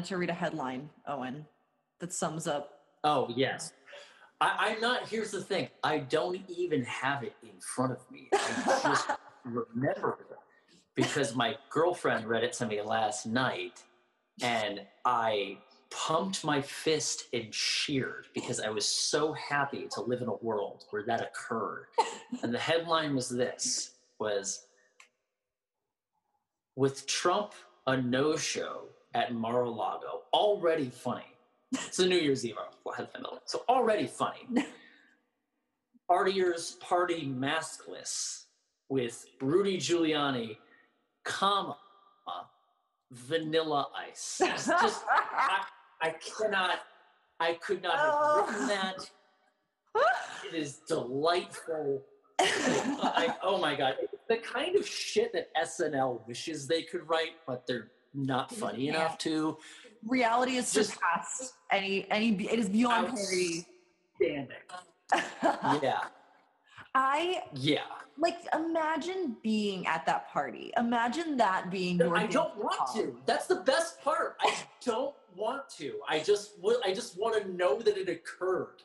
wanted to read a headline, Owen, that sums up. Oh yes. I, I'm not. Here's the thing. I don't even have it in front of me. I just remember it because my girlfriend read it to me last night, and I pumped my fist and cheered because I was so happy to live in a world where that occurred. and the headline was this: was with Trump a no-show at Mar-a-Lago, already funny. It's a New Year's Eve headline, so already funny. Partiers party maskless with Rudy Giuliani, comma, vanilla ice. Just, I, I cannot, I could not have oh. written that. It is delightful. I, oh my god, the kind of shit that SNL wishes they could write, but they're not funny Yeah. enough to. Reality is Just- surpassed any any. It is beyond parody. Yeah, I yeah. like imagine being at that party. Imagine that being your. I don't want to. That's the best part. I don't want to. I just will. I just want to know that it occurred.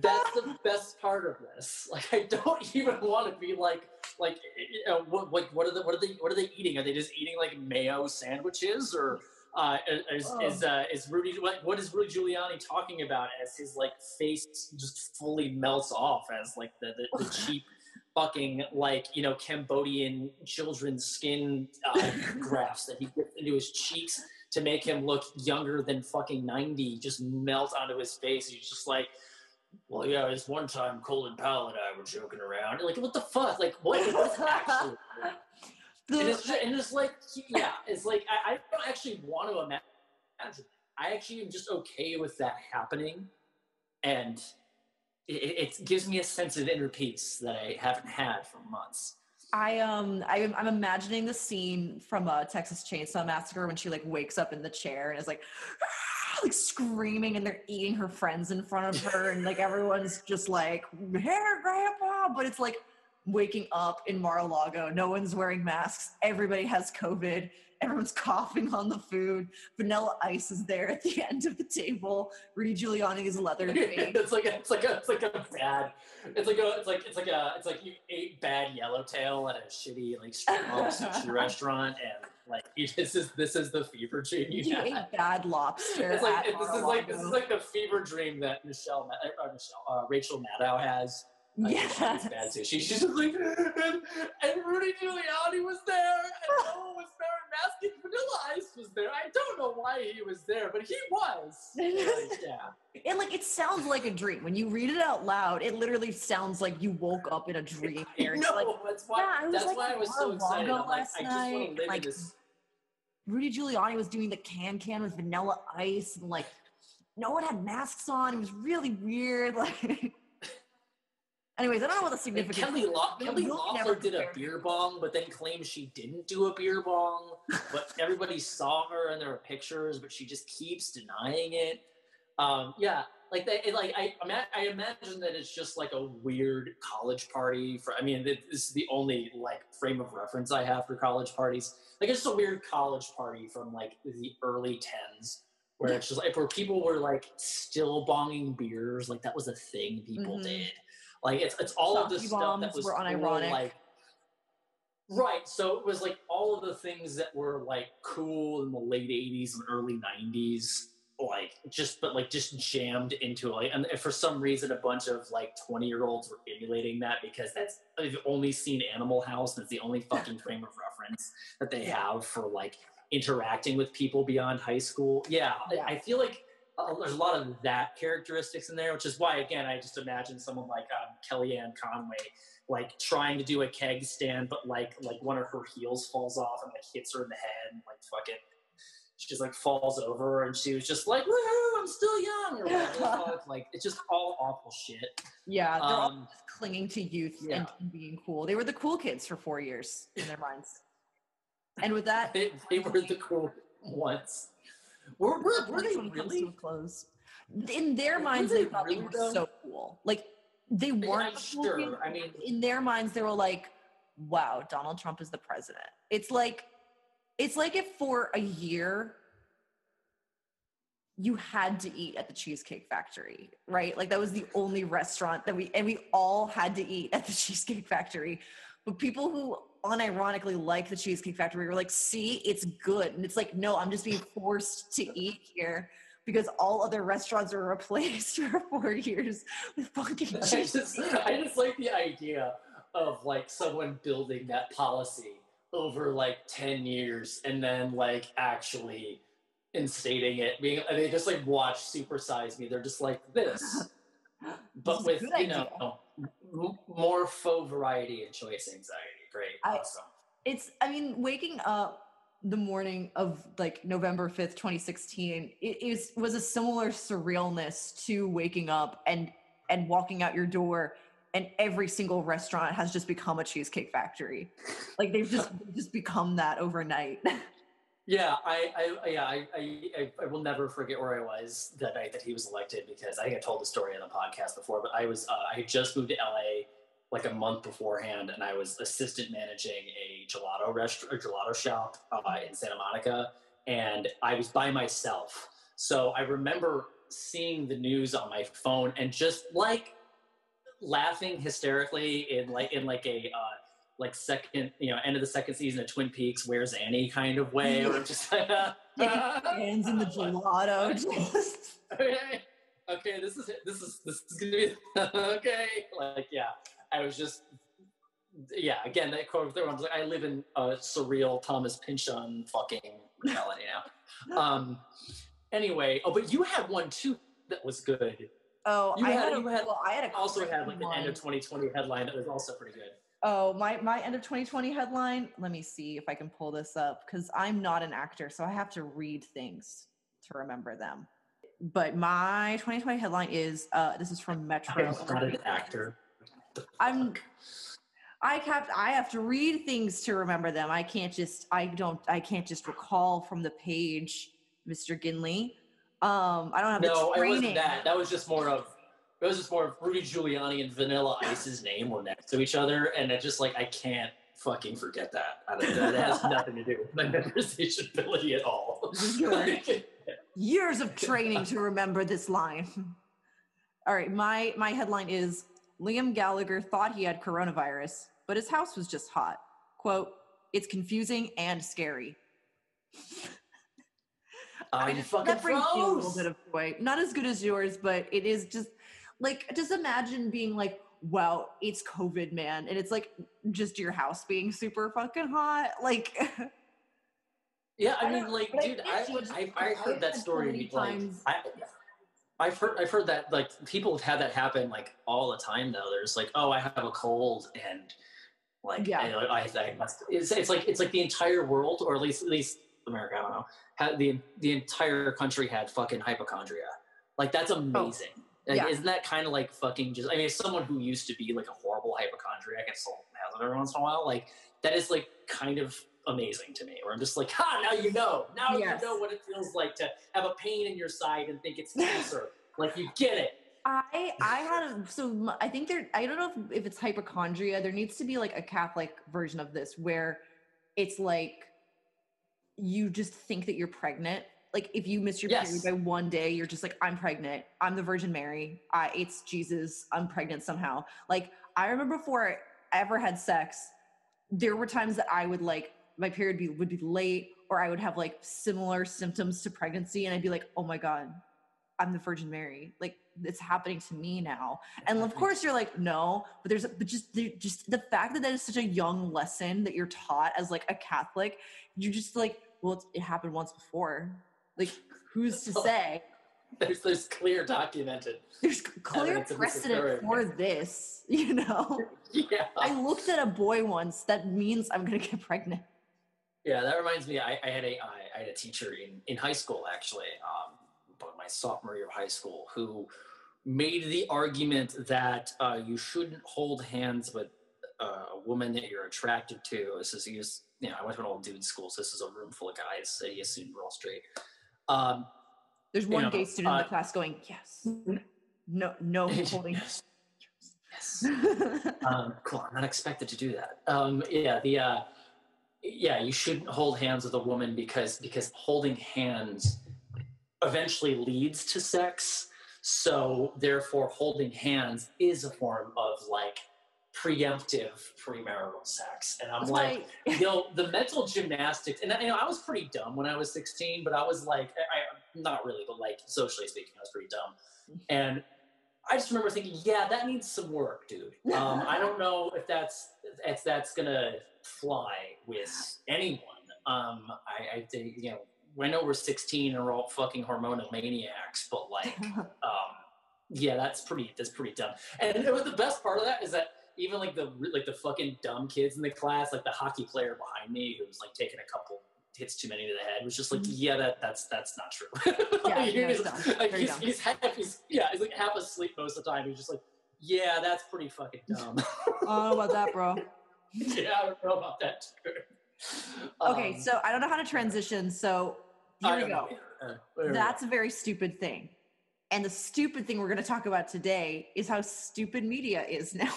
That's the best part of this. Like I don't even want to be like like you know, what what what are the what are they what are they eating? Are they just eating like mayo sandwiches or? Uh, is Oh. is uh, is Rudy what, what is Rudy Giuliani talking about as his like face just fully melts off as like the the, the cheap fucking like you know Cambodian children's skin uh, grafts that he gets into his cheeks to make him look younger than fucking 90 just melt onto his face. He's just like, well, yeah, it's one time Colin Powell and I were joking around. Like, what the fuck? Like, what? What's actually? The- and, it's just, and it's like, yeah, it's like I, I don't actually want to imagine. I actually am just okay with that happening, and it, it gives me a sense of inner peace that I haven't had for months. I um I, I'm imagining the scene from a Texas Chainsaw Massacre when she like wakes up in the chair and is like like screaming and they're eating her friends in front of her and like everyone's just like here grandpa but it's like waking up in Mar-a-Lago no one's wearing masks everybody has COVID everyone's coughing on the food vanilla ice is there at the end of the table Rudy Giuliani is Leatherface it's like a, it's like a, it's like a bad, it's like a, it's like it's like a, it's like you ate bad yellowtail at a shitty like sushi restaurant, and like you, this is this is the fever dream you, you had. ate bad lobster It's like it- this is like this is like the fever dream that Michelle, uh, Michelle, uh, Rachel Maddow has. Uh, Yes. bad sushi. She's just like, and, and Rudy Giuliani was there, and no one was masks. and Vanilla Ice was there. I don't know why he was there, but he was. Like, yeah. And like it sounds like a dream. When you read it out loud, it literally sounds like you woke up in a dream. Know. like that's why. yeah, I was that's like why I was so excited. I'm like, last I just want night, to live like- in this. Rudy Giuliani was doing the can can with vanilla ice and like no one had masks on. It was really weird. Like anyways, I don't know what the significance Kelly, is. Lo- We'll- Kelly Loeffler did a beer bong, but then claimed she didn't do a beer bong. But everybody saw her and there were pictures, but she just keeps denying it. Um, yeah, like they, it, like I, I imagine that it's just like a weird college party. For I mean, this is the only like frame of reference I have for college parties. Like it's just a weird college party from like the early tens. Where it's just like where people were like still bonging beers, like that was a thing people Mhm. did. Like it's it's all of the stuff that was were cool, unironic. like right. So it was like all of the things that were like cool in the late '80s and early '90s, like just but like just jammed into like, and for some reason, a bunch of like 20 year olds were emulating that because that's they've only seen Animal House. And that's the only fucking frame of reference that they have for like interacting with people beyond high school. Yeah, I- Yeah. I feel like uh, there's a lot of that characteristics in there, which is why again I just imagine someone like um, Kellyanne Conway like trying to do a keg stand, but like like one of her heels falls off and like hits her in the head and like fucking she just like falls over and she was just like woohoo I'm still young or whatever like it's just all awful shit. Yeah, they're all Um, just clinging to youth yeah. and, being cool. They were the cool kids for four years in their minds. And with that, they, they were the cool ones. Were, were, were they 2020 comes to really? close. In their minds, they they thought they were though? so cool. Like they weren't I'm the cool sure. I mean, in their minds they were like wow donald trump is the president it's like it's like if for a year you had to eat at the Cheesecake Factory, right? Like that was the only restaurant that we and we all had to eat at the Cheesecake Factory. But people who unironically like the Cheesecake Factory were like, "See, it's good," and it's like, no, I'm just being forced to eat here because all other restaurants are replaced for four years with fucking I cheese. just, I just like the idea of like someone building that policy over like 10 years and then like actually instating it being and they just like watch supersize me. They're just like this but This with you know more faux variety and choice anxiety. Great. I- awesome. It's i mean waking up the morning of like november 5th 2016 it is was a similar surrealness to waking up and and walking out your door and every single restaurant has just become a cheesecake factory like they've just they've just become that overnight Yeah, I, I yeah, I, I, I will never forget where I was that night that he was elected because I think I told the story on the podcast before. But I was uh, I had just moved to LA like a month beforehand, and I was assistant managing a gelato restaurant, a gelato shop uh, in Santa Monica, and I was by myself. So I remember seeing the news on my phone and just like laughing hysterically in like in like a uh, like second you know end of the second season of Twin Peaks, Where's Annie kind of way, or just like hands in the gelato just okay, okay, this is this is this is gonna be okay. Like, yeah, I was just, yeah. Again, that quote. I was like, I live in a surreal Thomas Pynchon fucking reality now. Um. Anyway, oh, but you had one too that was good. Oh You i had- had, a, had well, i had Also had like an end of 2020 headline that was also pretty good. Oh, my my end of 2020 headline. Let me see if I can pull this up because I'm not an actor, so I have to read things to remember them. But my 2020 headline is uh this is from Metro. I'm not an actor. I'm I have I have to read things to remember them. I can't just I don't I can't just recall from the page, Mr. Ginley. Um I don't have No, the it wasn't that. That was just more of it was just more of Rudy Giuliani and Vanilla Ice's name were next to each other, and it just like I can't fucking forget that. I don't, that has nothing to do with my memorization ability at all. Good. years of training to remember this line. All right, my my headline is Liam Gallagher thought he had coronavirus, but his house was just hot. Quote, it's confusing and scary. I just- fucking that brings me a little bit of joy. Not as good as yours, but it is just like just imagine being like, wow, it's COVID, man. And it's like just your house being super fucking hot. Like Yeah, I mean, like, dude, I, I, I, I heard that so story like I, I've heard I've heard that like people have had that happen like all the time though. There's like, oh, I have a cold and like Yeah. I, I, I must. It's, it's like it's like the entire world, or at least at least America. I don't know. Had the the entire country had fucking hypochondria. Like that's oh, amazing. Like, yeah. Isn't that kind of like fucking just? I mean, as someone who used to be like a horrible hypochondriac and still has it every once in a while, like that is like kind of amazing to me. Where I'm just like, ha! Now you know. Now Yes. you know what it feels like to have a pain in your side and think it's cancer. like you get it. I I had a so I think there I don't know if, if it's hypochondria. There needs to be like a Catholic version of this where it's like you just think that you're pregnant. Like if you miss your Yes. period by one day, you're just like I'm pregnant. I'm the Virgin Mary. I it's Jesus. I'm pregnant somehow. Like I remember before I ever had sex, there were times that I would like my period be, would be late or I would have like similar symptoms to pregnancy and I'd be like, "Oh my god, I'm the Virgin Mary. Like it's happening to me now. And of course you're like, no, but there's but just there- just the fact that that is such a young lesson that you're taught as like a Catholic, you're just like, well, it happened once before. Like who's to say? There's there's clear documented. There's clear precedent for this, you know. Yeah. I looked at a boy once. That means I'm gonna get pregnant. Yeah, that reminds me. I, I had a I, I had a teacher in, in high school actually, um, but my sophomore year of high school, who made the argument that uh, you shouldn't hold hands with uh, a woman that you're attracted to. This is he was, you know, I went to an old dude school, so this is a room full of guys. So he assumed we're all straight. Um, There's one know, gay student in uh, the class going, yes, no, no holding. yes, yes. um, cool. I'm not expected to do that. Um, yeah, the uh, yeah, you shouldn't hold hands with a woman because because holding hands eventually leads to sex. So therefore, holding hands is a form of like preemptive premarital sex. And I'm That's like, why- you know, the mental gymnastics, and you know, I was pretty dumb when I was 16, but I was like, I, I not really, but like socially speaking, I was pretty dumb. And I just remember thinking, yeah, that needs some work, dude. Um, I don't know if that's if that's gonna fly with anyone. Um, I, I think you know, I know we're 16 and we're all fucking hormonal maniacs, but like, um, yeah, that's pretty that's pretty dumb. And it was- the best part of that is that even like the like the fucking dumb kids in the class, like the hockey player behind me who was like taking a couple hits too many to the head, was just like, Mhm. yeah, that that's that's not true. Yeah, Like, he's, dumb, like, he's, he's half he's yeah, he's like half asleep most of the time. He's just like, yeah, that's pretty fucking dumb. oh, about that, bro. yeah, I don't know about that. Okay, Um, so I don't know how to transition. So here we go. Uh, there we go. That's a very stupid thing. And the stupid thing we're going to talk about today is how stupid media is now.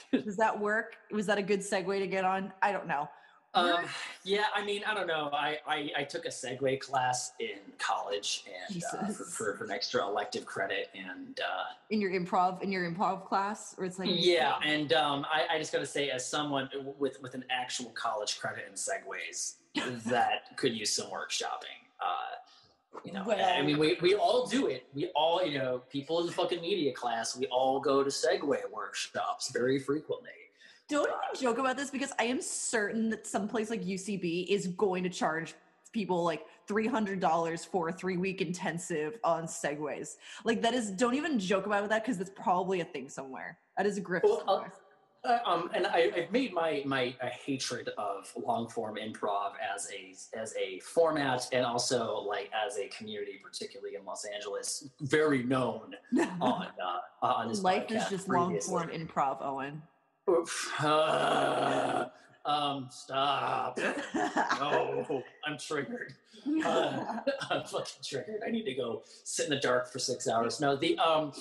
Does that work? Was that a good segue to get on? I don't know. Um, yeah, I mean, I don't know. I, I, I took a Segway class in college and uh, for, for, for an extra elective credit, and uh, In your improv, in your improv class, or it's like yeah, and um, I, I just got to say, as someone with with an actual college credit in Segways, that could use some workshopping. Uh, you know, I mean, we, we all do it. We all, you know, people in the fucking media class, we all go to Segway workshops very frequently. Don't even joke about this because I am certain that someplace like UCB is going to charge people like three hundred dollars for a three week intensive on segways. Like that is. Don't even joke about that because that's probably a thing somewhere. That is a grift Well, uh, uh. Um, and I, I've made my my uh, hatred of long form improv as a as a format and also like as a community, particularly in Los Angeles, very known on uh, on this Life is just long form improv, Owen. Oof. Uh, um, stop. No, I'm triggered. Uh, I'm fucking triggered. I need to go sit in the dark for six hours. No, the um,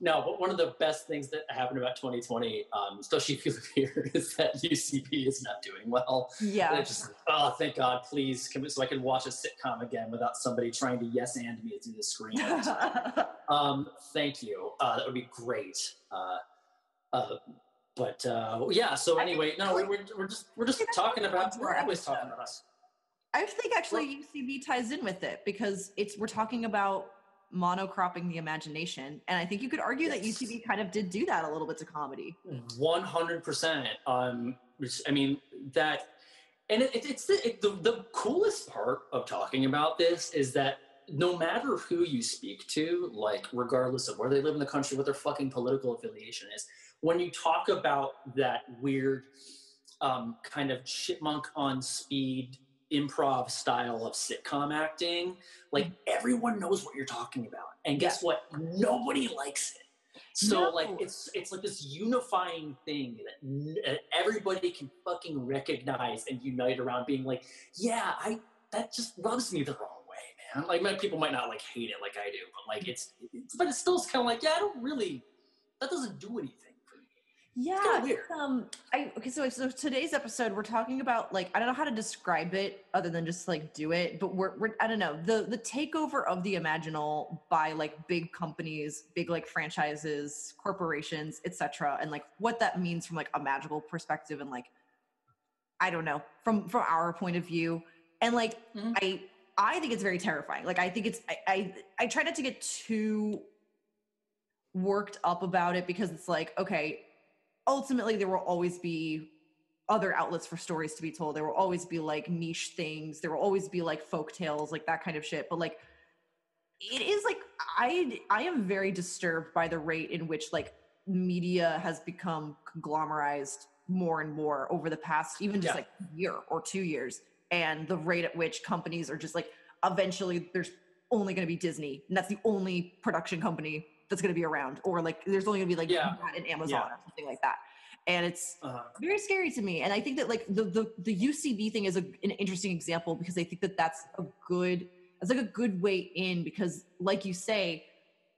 no, but one of the best things that happened about 2020, um, especially if you live here, is that UCB is not doing well. Yeah. just, oh, thank God, please, can we, so I can watch a sitcom again without somebody trying to yes and me through the screen. um, thank you. Uh, that would be great. Uh, uh, but uh, yeah. So anyway, no, we're, we're, we're just we're just talking about. we We're always talking about us. I think actually UCB ties in with it because it's we're talking about monocropping the imagination, and I think you could argue that UCB kind of did do that a little bit to comedy. One hundred percent. Um, which- I mean that, and it, it's the, it, the the coolest part of talking about this is that no matter who you speak to, like regardless of where they live in the country, what their fucking political affiliation is, when you talk about that weird um, kind of chipmunk on speed improv style of sitcom acting, like everyone knows what you're talking about, and guess what? Nobody likes it. So No. like it's it's like this unifying thing that uh, everybody can fucking recognize and unite around being like, yeah, I that just rubs me the wrong way, man. Like my, people might not like hate it like I do, but like it's, it's but it's still kind of like, yeah, I don't really that doesn't do anything. Yeah. Um, I okay. So, so today's episode, we're talking about like I don't know how to describe it other than just like do it. But we're, we're I don't know the the takeover of the imaginal by like big companies, big like franchises, corporations, etc. And like what that means from like a magical perspective and like I don't know from from our point of view. And like Mhm. I I think it's very terrifying. Like I think it's I I, I try not to get too worked up about it because it's like okay ultimately there will always be other outlets for stories to be told. There will always be like niche things. There will always be like folk tales like that kind of shit. But like it is like i i am very disturbed by the rate in which like media has become conglomerized more and more over the past even just Yeah. like year or two years and the rate at which companies are just like eventually there's only going to be disney and that's the only production company that's going to be around or like there's only going to be like Yeah. that and amazon Yeah. or something like that and it's Uh, very scary to me and i think that like the the, the ucb thing is a, an interesting example because i think that that's a good that's like a good way in because like you say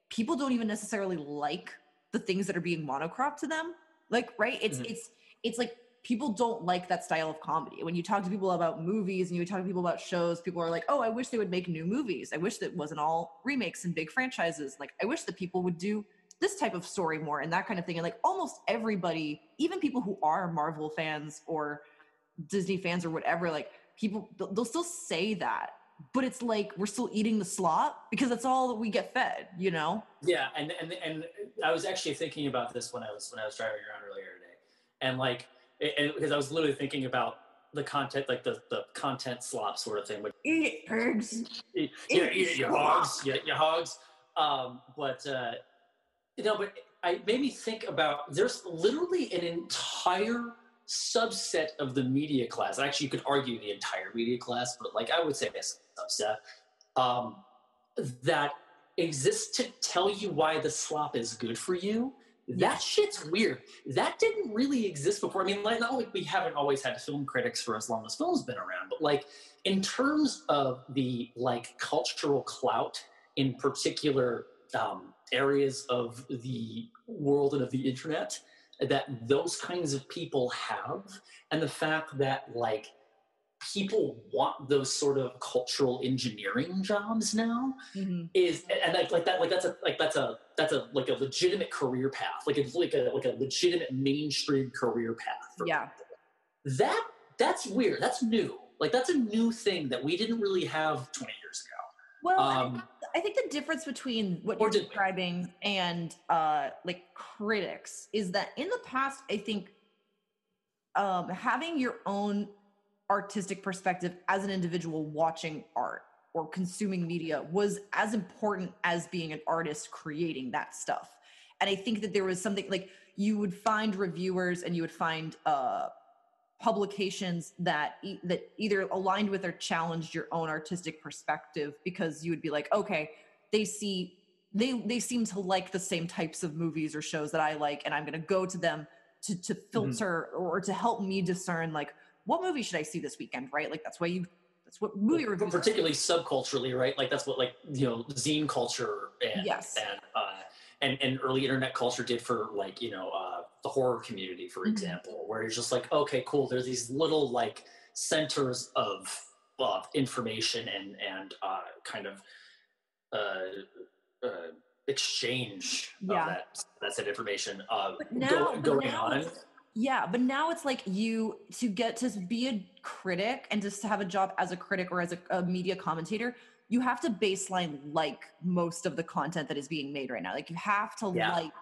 people don't even necessarily like the things that are being monocropped to them like right it's Mhm. it's it's like people don't like that style of comedy. When you talk to people about movies and you talk to people about shows, people are like, "Oh, I wish they would make new movies. I wish that wasn't all remakes and big franchises. Like, I wish that people would do this type of story more and that kind of thing." And like almost everybody, even people who are Marvel fans or Disney fans or whatever, like people they'll still say that. But it's like we're still eating the slop because that's all that we get fed, you know? Yeah, and and and I was actually thinking about this when I was when I was driving around earlier today, and like, and because I was literally thinking about the content, like the the content slop sort of thing. But Eat pigs. yeah, Eat yeah, you hogs, yeah, you hogs. Um, but uh, you know, but I it made me think about there's literally an entire subset of the media class. Actually, you could argue the entire media class, but like I would say a subset um, that exists to tell you why the slop is good for you. That shit's weird. That didn't really exist before. I mean, like, not like we haven't always had film critics for as long as film's been around, but like in terms of the like cultural clout in particular um, areas of the world and of the internet that those kinds of people have, and the fact that like people want those sort of cultural engineering jobs now Mhm. is and like, like that like that's a like that's a that's a like a legitimate career path like it's like a like a legitimate mainstream career path Yeah. people. that that's weird that's new like that's a new thing that we didn't really have 20 years ago Well, I um I think the difference between what you're describing and uh, like critics is that in the past, I think um, having your own artistic perspective as an individual watching art or consuming media was as important as being an artist creating that stuff. And I think that there was something like you would find reviewers and you would find uh, publications that e- that either aligned with or challenged your own artistic perspective because you would be like okay they see they they seem to like the same types of movies or shows that I like and I'm going to go to them to to filter or to help me discern like what movie should I see this weekend right like that's why you that's what movie But reviews particularly subculturally right like that's what like you know zine culture and Yes. and uh and, and early internet culture did for like you know uh, the horror community for Mhm. example where you're just like okay cool there's these little like centers of of information and and uh, kind of uh, uh, exchange Yeah. of that that said information uh, now- go, going now on Yeah, but now it's like you to get to be a critic and just to have a job as a critic or as a, a media commentator, you have to baseline like most of the content that is being made right now. Like you have to Yeah. like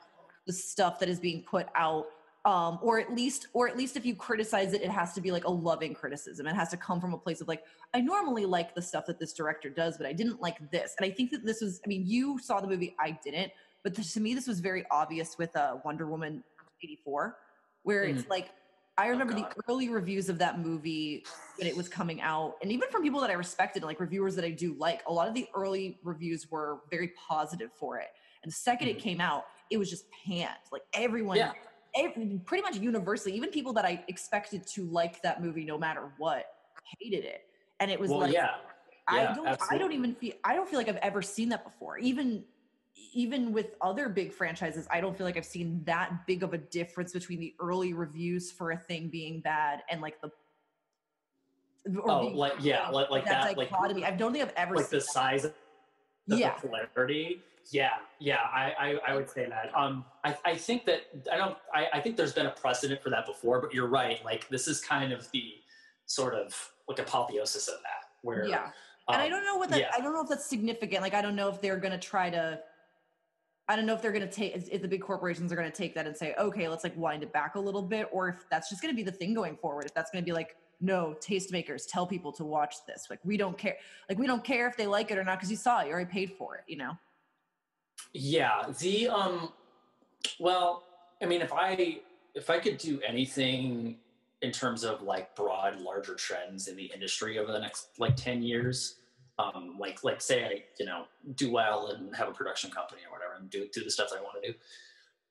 the stuff that is being put out. Um, or at least, or at least if you criticize it, it has to be like a loving criticism. It has to come from a place of like, I normally like the stuff that this director does, but I didn't like this. And I think that this was, I mean, you saw the movie, I didn't, but this, to me, this was very obvious with uh, Wonder Woman 84 where it's like I remember the early reviews of that movie when it was coming out, and even from people that I respected, like reviewers that I do like, a lot of the early reviews were very positive for it. And the 2nd it Mhm. came out, it was just panned. Like everyone, Yeah. ev- pretty much universally, even people that I expected to like that movie no matter what, hated it. And it was well like yeah I Yeah, don't I don't even feel I don't feel like I've ever seen that before. Even even with other big franchises, I don't feel like I've seen that big of a difference between the early reviews for a thing being bad and like the oh being- like yeah like like that like dichotomy. I don't think I've ever seen. like the size of the Yeah. popularity. Yeah, yeah, I, I, I would say that. Um, I, I think that I don't. I, I think there's been a precedent for that before, but you're right. Like this is kind of the sort of like apotheosis of that, where yeah. and I um, don't know what that yeah. I don't know if that's significant. Like I don't know if they're gonna try to I don't know if they're gonna take if the big corporations are gonna take that and say, okay, let's like wind it back a little bit, or if that's just gonna be the thing going forward. If that's gonna be like, no, tastemakers, tell people to watch this. Like we don't care. Like we don't care if they like it or not because you saw it, you already paid for it. You know? Yeah, the um well, I mean if I if I could do anything in terms of like broad larger trends in the industry over the next like 10 years, um like like say I, you know, do well and have a production company or whatever and do do the stuff I want to do.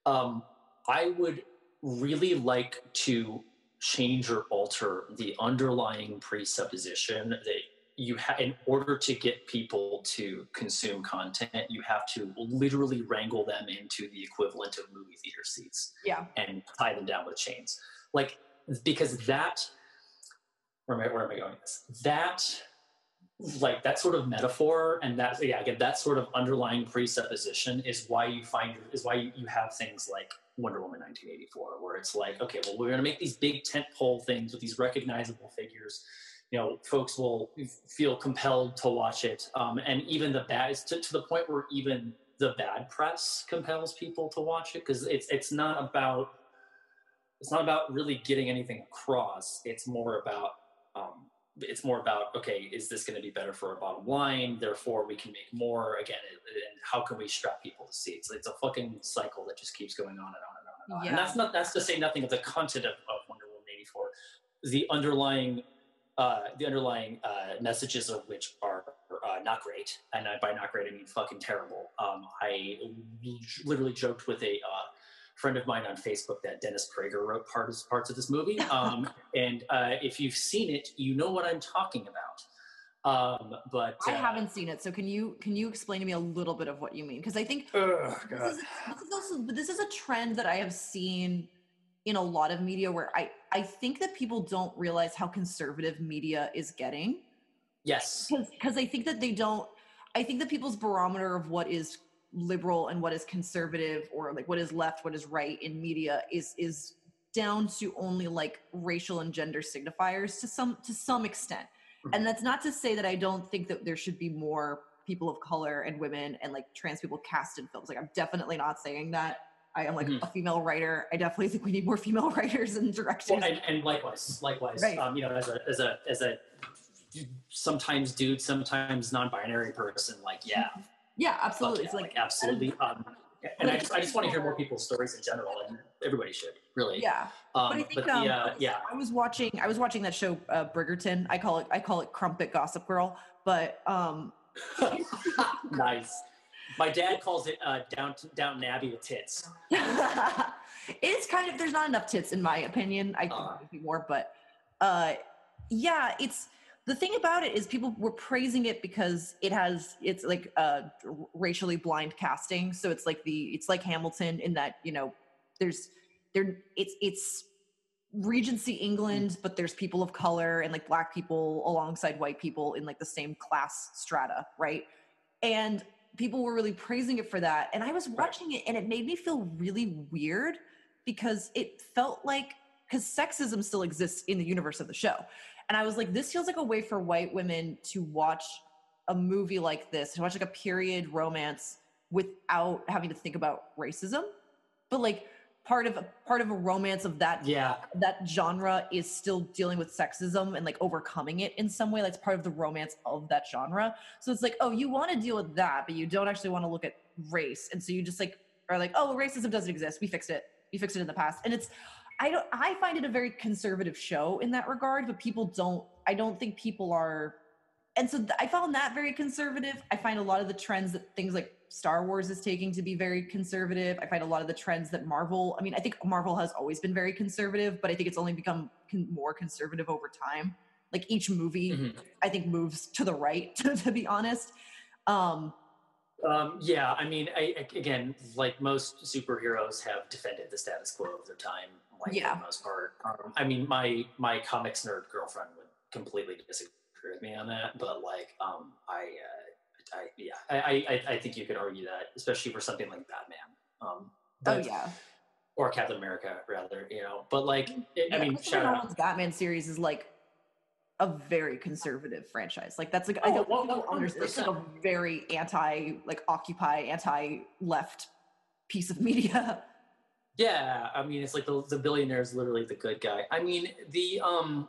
Um I would really like to change or alter the underlying presupposition that you have in order to get people to consume content you have to literally wrangle them into the equivalent of movie theater seats Yeah. and tie them down with chains like because that where am I, where am I going with this? That like that sort of metaphor and that yeah again that sort of underlying presupposition is why you find is why you, have things like Wonder Woman 1984 where it's like okay well we're going to make these big tent pole things with these recognizable figures. You know folks will feel compelled to watch it. Um, and even the bad to, to the point where even the bad press compels people to watch it because it's it's not about it's not about really getting anything across. It's more about um, it's more about okay is this going to be better for our bottom line? Therefore we can make more. Again and how can we strap people to seats? It's a fucking cycle that just keeps going on and on and on and on. Yeah. and that's not that's to say nothing of the content of, of wonder woman 84 the underlying uh, the underlying uh, messages of which are uh, not great and by not great i mean fucking terrible. Um, i literally joked with a uh, friend of mine on Facebook that Dennis Prager wrote parts parts of this movie. Um, and uh, if you've seen it, you know what I'm talking about. Um, but I uh, haven't seen it, so can you can you explain to me a little bit of what you mean? Because I think oh, this, is, this is also this is a trend that I have seen in a lot of media where I I think that people don't realize how conservative media is getting. Yes, because I think that they don't. I think that people's barometer of what is liberal and what is conservative or like what is left what is right in media is is down to only like racial and gender signifiers to some to some extent mm-hmm. and that's not to say that i don't think that there should be more people of color and women and like trans people cast in films like i'm definitely not saying that I am like mm-hmm. a female writer. I definitely think we need more female writers and directors. Well, and, and, likewise, likewise, right. um, you know, as a as a as a sometimes dude, sometimes non-binary person, like yeah, mm-hmm. Yeah, absolutely. it's like, like absolutely. Um, and I just, I just want to hear more people's stories in general, and everybody should really. Yeah, um, but I think but the, um, uh, yeah, I was watching I was watching that show uh, Bridgerton. I call it I call it Crumpet Gossip Girl, but um. nice. My dad calls it uh, down Downton Abbey with tits. it's kind of there's not enough tits in my opinion. I can uh, more, but uh, yeah, it's the thing about it is people were praising it because it has it's like uh racially blind casting. So it's like the it's like hamilton in that you know there's there it's it's regency england but there's people of color and like black people alongside white people in like the same class strata right? And people were really praising it for that. And i was watching it and it made me feel really weird because it felt like because sexism still exists in the universe of the show and I was like, this feels like a way for white women to watch a movie like this, to watch like a period romance without having to think about racism. But like part of a part of a romance of that yeah that genre is still dealing with sexism and like overcoming it in some way. That's part of the romance of that genre. So it's like, oh, you want to deal with that, but you don't actually want to look at race. And so you just like are like, oh, racism doesn't exist. We fixed it. We fixed it in the past. And it's I don't I find it a very conservative show in that regard, but people don't I don't think people are and so th- I found that very conservative. I find a lot of the trends that things like Star Wars is taking to be very conservative. I find a lot of the trends that Marvel, I mean, I think Marvel has always been very conservative, but I think it's only become con- more conservative over time. Like each movie, mm-hmm. I think moves to the right, to, to be honest. Um, um, yeah, I mean, I, again, like most superheroes have defended the status quo of their time like yeah. for the most part. Um, I mean, my my comics nerd girlfriend would completely disagree with me on that, but like, um, I, uh, I yeah, I, I I think you could argue that, especially for something like Batman. Um, oh, yeah. Or Captain America, rather, you know. But like, it, I mean, shout out. Batman series is like a very conservative franchise. Like that's like oh, I don't, well, well, understand. Like a very anti, like Occupy, anti left piece of media. Yeah, I mean, it's like the, the billionaire is literally the good guy. I mean, the um,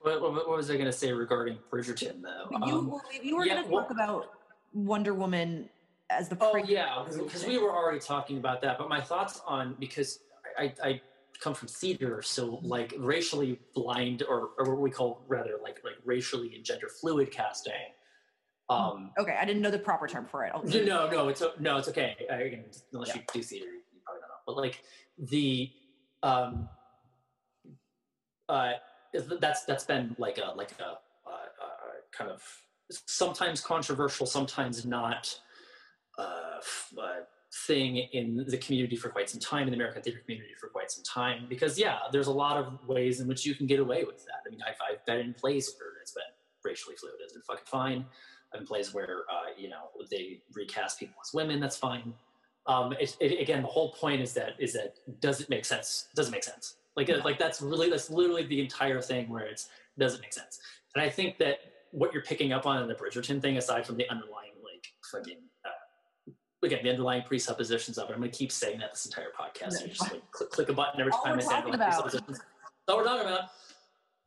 what, what, what was I going to say regarding Bridgerton though? You, um, you were yeah, going to talk about Wonder Woman as the. Oh yeah, because we were already talking about that. But my thoughts on because I, I come from theater, so like racially blind or, or what we call rather like like racially and gender fluid casting. Um, okay, I didn't know the proper term for it. No, no, it's no, it's okay. I, unless yeah. you do theater, but like the um uh that's that's been like a like a, a, a kind of sometimes controversial sometimes not uh, uh thing in the community for quite some time in the american theater community for quite some time because yeah there's a lot of ways in which you can get away with that. I mean i've, I've been in plays where it's been racially fluid it's been fucking fine. I've been plays where uh, you know they recast people as women that's fine um, it, it, again the whole point is that is that does it make sense does it make sense like Yeah. like that's really that's literally the entire thing where it's doesn't make sense and i think that what you're picking up on in the bridgerton thing aside from the underlying like fucking uh, again the underlying presuppositions of it i'm going to keep saying that this entire podcast Yeah. you just like click, click a button every All time i say underlying about. presuppositions that's all we're talking about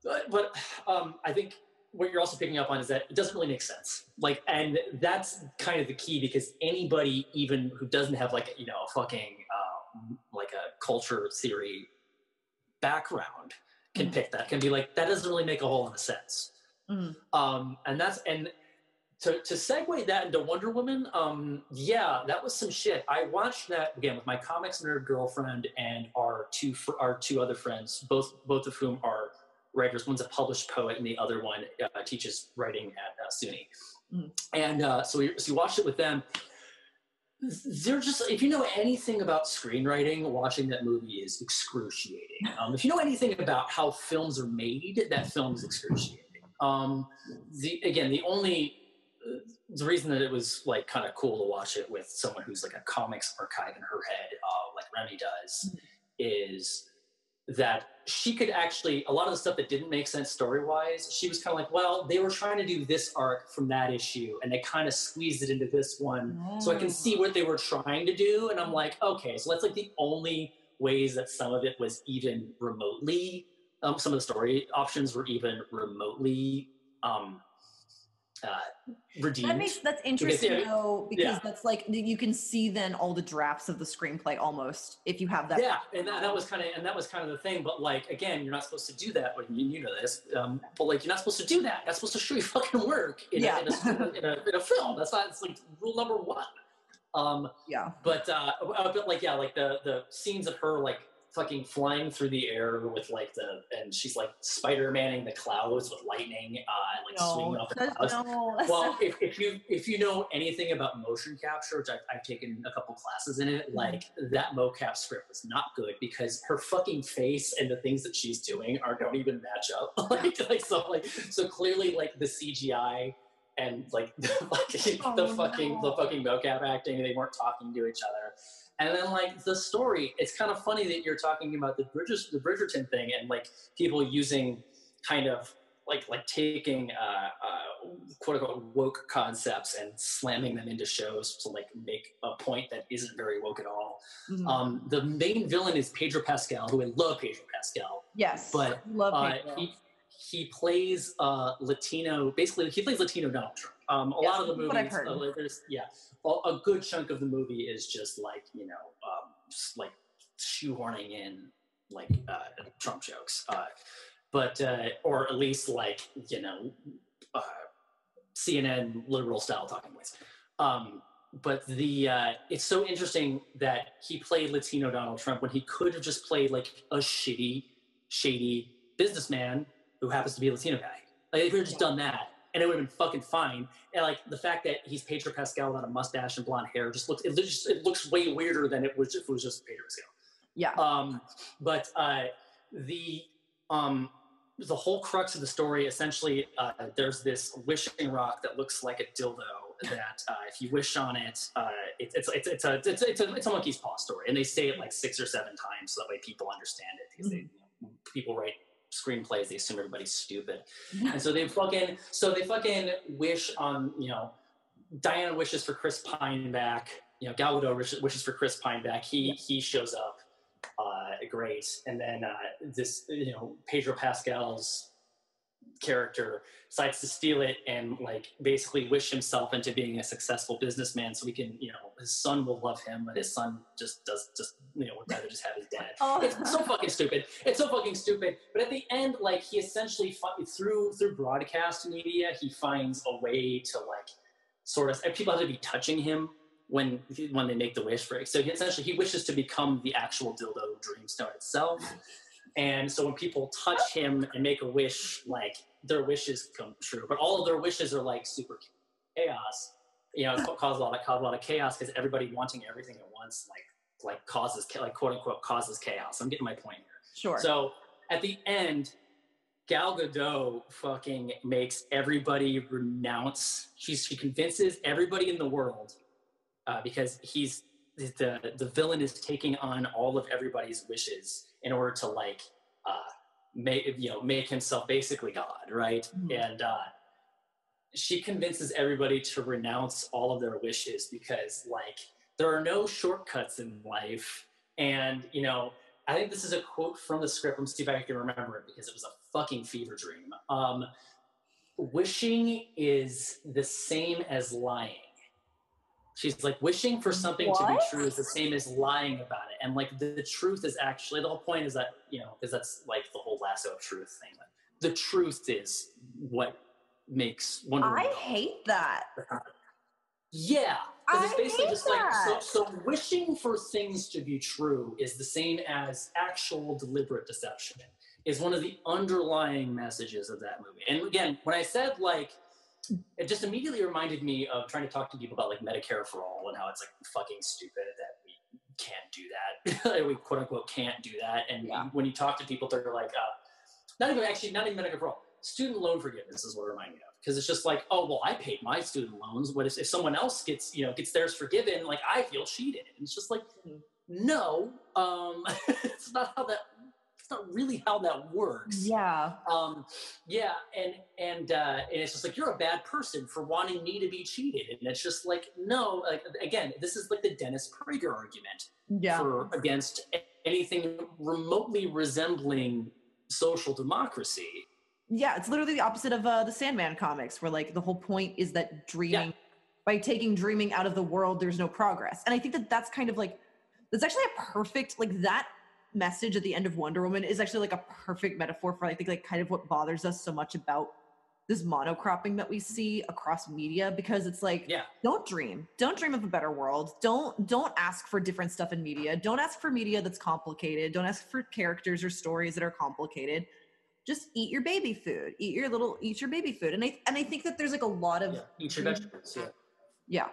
but, but um, i think what you're also picking up on is that it doesn't really make sense like and that's kind of the key because anybody even who doesn't have like you know a fucking um, like a culture theory background can Mhm. pick that can be like that doesn't really make a whole lot of sense Mhm. um and that's and to, to segue that into Wonder Woman, um, yeah, that was some shit. I watched that again with my comics nerd girlfriend and our two fr- our two other friends, both both of whom are writers. One's a published poet, and the other one uh, teaches writing at uh, SUNY. Mhm. And uh, so we so we watched it with them. They're just if you know anything about screenwriting, watching that movie is excruciating. Um, if you know anything about how films are made, that film is excruciating. Um, the again, the only uh, the reason that it was like kind of cool to watch it with someone who's like a comics archive in her head, uh, like Remy does, is that she could actually a lot of the stuff that didn't make sense story wise. She was kind of like, well, they were trying to do this arc from that issue, and they kind of squeezed it into this one, so I can see what they were trying to do, and I'm like, okay, so that's like the only ways that some of it was even remotely. Um, some of the story options were even remotely um, uh, redeemed. That makes that's interesting yeah, though because yeah. that's like you can see then all the drafts of the screenplay almost if you have that. yeah, and that, that was kind of and that was kind of the thing. But like again, you're not supposed to do that. But you, you know this. Um, but like you're not supposed to do that. That's supposed to show your fucking work in, Yeah. a, in, a, in, a, in a film. That's not. It's like rule number one. Um, Yeah. but uh, uh, but like yeah, like the the scenes of her like fucking flying through the air with like the and she's like Spider Manning the clouds with lightning, uh, and, like swinging off the clouds. no, Well, if, if you if you know anything about motion capture, which I've, I've taken a couple classes in it, like that mocap script was not good because her fucking face and the things that she's doing are don't even match up. like like so like so clearly like the CGI and like like Oh, the fucking no. the fucking mocap acting, they weren't talking to each other. And then like the story, it's kind of funny that you're talking about the Bridges the Bridgerton thing and like people using kind of like like taking uh, uh, quote unquote woke concepts and slamming them into shows to like make a point that isn't very woke at all. Mhm. Um, the main villain is Pedro Pascal, who I love Pedro Pascal, yes, but, love uh, he he plays uh, Latino. Basically, he plays Latino Donald Trump. Um, a Yes, lot of the that's what I've movies, heard. uh, there's yeah, a, a good chunk of the movie is just like you know, um, like shoehorning in like uh, Trump jokes, uh, but uh, or at least like you know, uh, CNN liberal style talking points. Um, but the uh, it's so interesting that he played Latino Donald Trump when he could have just played like a shitty, shady businessman who happens to be a Latino guy. Like if we had just done that, and it would have been fucking fine. And like the fact that he's Pedro Pascal without a mustache and blonde hair just looks it looks it looks way weirder than it was if it was just Pedro Pascal. yeah, Um, but uh, the um, the whole crux of the story essentially uh, there's this wishing rock that looks like a dildo that uh, if you wish on it, uh, it it's, it's, it's, a, it's, it's, a, it's a monkey's paw story. And they say it like six or seven times so that way people understand it because they, people write screenplays, they assume everybody's stupid. And so they fucking so they fucking wish on you know Diana wishes for Chris Pine back. You know Gal Gadot wishes, wishes for Chris Pine back. He he shows up, uh, great. And then uh, this you know Pedro Pascal's character decides to steal it and like basically wish himself into being a successful businessman so he can you know his son will love him but his son just does just you know would rather just have his dad Oh. it's so fucking stupid. It's so fucking stupid. But at the end, like he essentially through through broadcast media, he finds a way to like sort of and people have to be touching him when when they make the wish break. So he essentially he wishes to become the actual dildo dreamstone itself. And so when people touch him and make a wish, like their wishes come true. But all of their wishes are like super chaos. You know, it causes a lot of cause a lot of chaos because everybody wanting everything at once like like causes like quote unquote causes chaos. I'm getting my point here. Sure. So at the end, Gal Gadot fucking makes everybody renounce. She she convinces everybody in the world uh, because he's the the villain is taking on all of everybody's wishes in order to like uh, make you know make himself basically God, right? Mhm. And uh, she convinces everybody to renounce all of their wishes because like there are no shortcuts in life, and you know I think this is a quote from the script. Let me see if I can remember it because it was a fucking fever dream. Um, wishing is the same as lying. She's like wishing for something to be true is the same as lying about it, and like the, the truth is actually the whole point is that you know because that's like the whole lasso of truth thing. The truth is what makes Wonder Woman. I hate that. Yeah, because it's basically just like so. So wishing for things to be true is the same as actual deliberate deception. Is one of the underlying messages of that movie. And again, when I said like, it just immediately reminded me of trying to talk to people about like Medicare for all and how it's like fucking stupid that we can't do that. we quote unquote can't do that. And Yeah. when you talk to people, they're like, uh, not even actually, not even Medicare for all. Student loan forgiveness is what it reminded me of because it's just like, oh well, I paid my student loans. What if, if someone else gets you know gets theirs forgiven? Like I feel cheated. And it's just like, Mhm. no, um, it's not how that. Not really how that works. Yeah. Um, yeah, and and uh, and it's just like you're a bad person for wanting me to be cheated, and it's just like no. Like again, this is like the Dennis Prager argument Yeah. for against anything remotely resembling social democracy. Yeah, it's literally the opposite of uh, the Sandman comics, where like the whole point is that dreaming, by taking dreaming out of the world, there's no progress. And I think that that's kind of like, that's actually a perfect, like that message at the end of Wonder Woman is actually like a perfect metaphor for, I think, like kind of what bothers us so much about this monocropping that we see across media because it's like Yeah, don't dream. Don't dream of a better world. Don't don't ask for different stuff in media. Don't ask for media that's complicated. Don't ask for characters or stories that are complicated. Just eat your baby food. Eat your little eat your baby food. And i and i think that there's like a lot of yeah. Eat your vegetables. Yeah. yeah.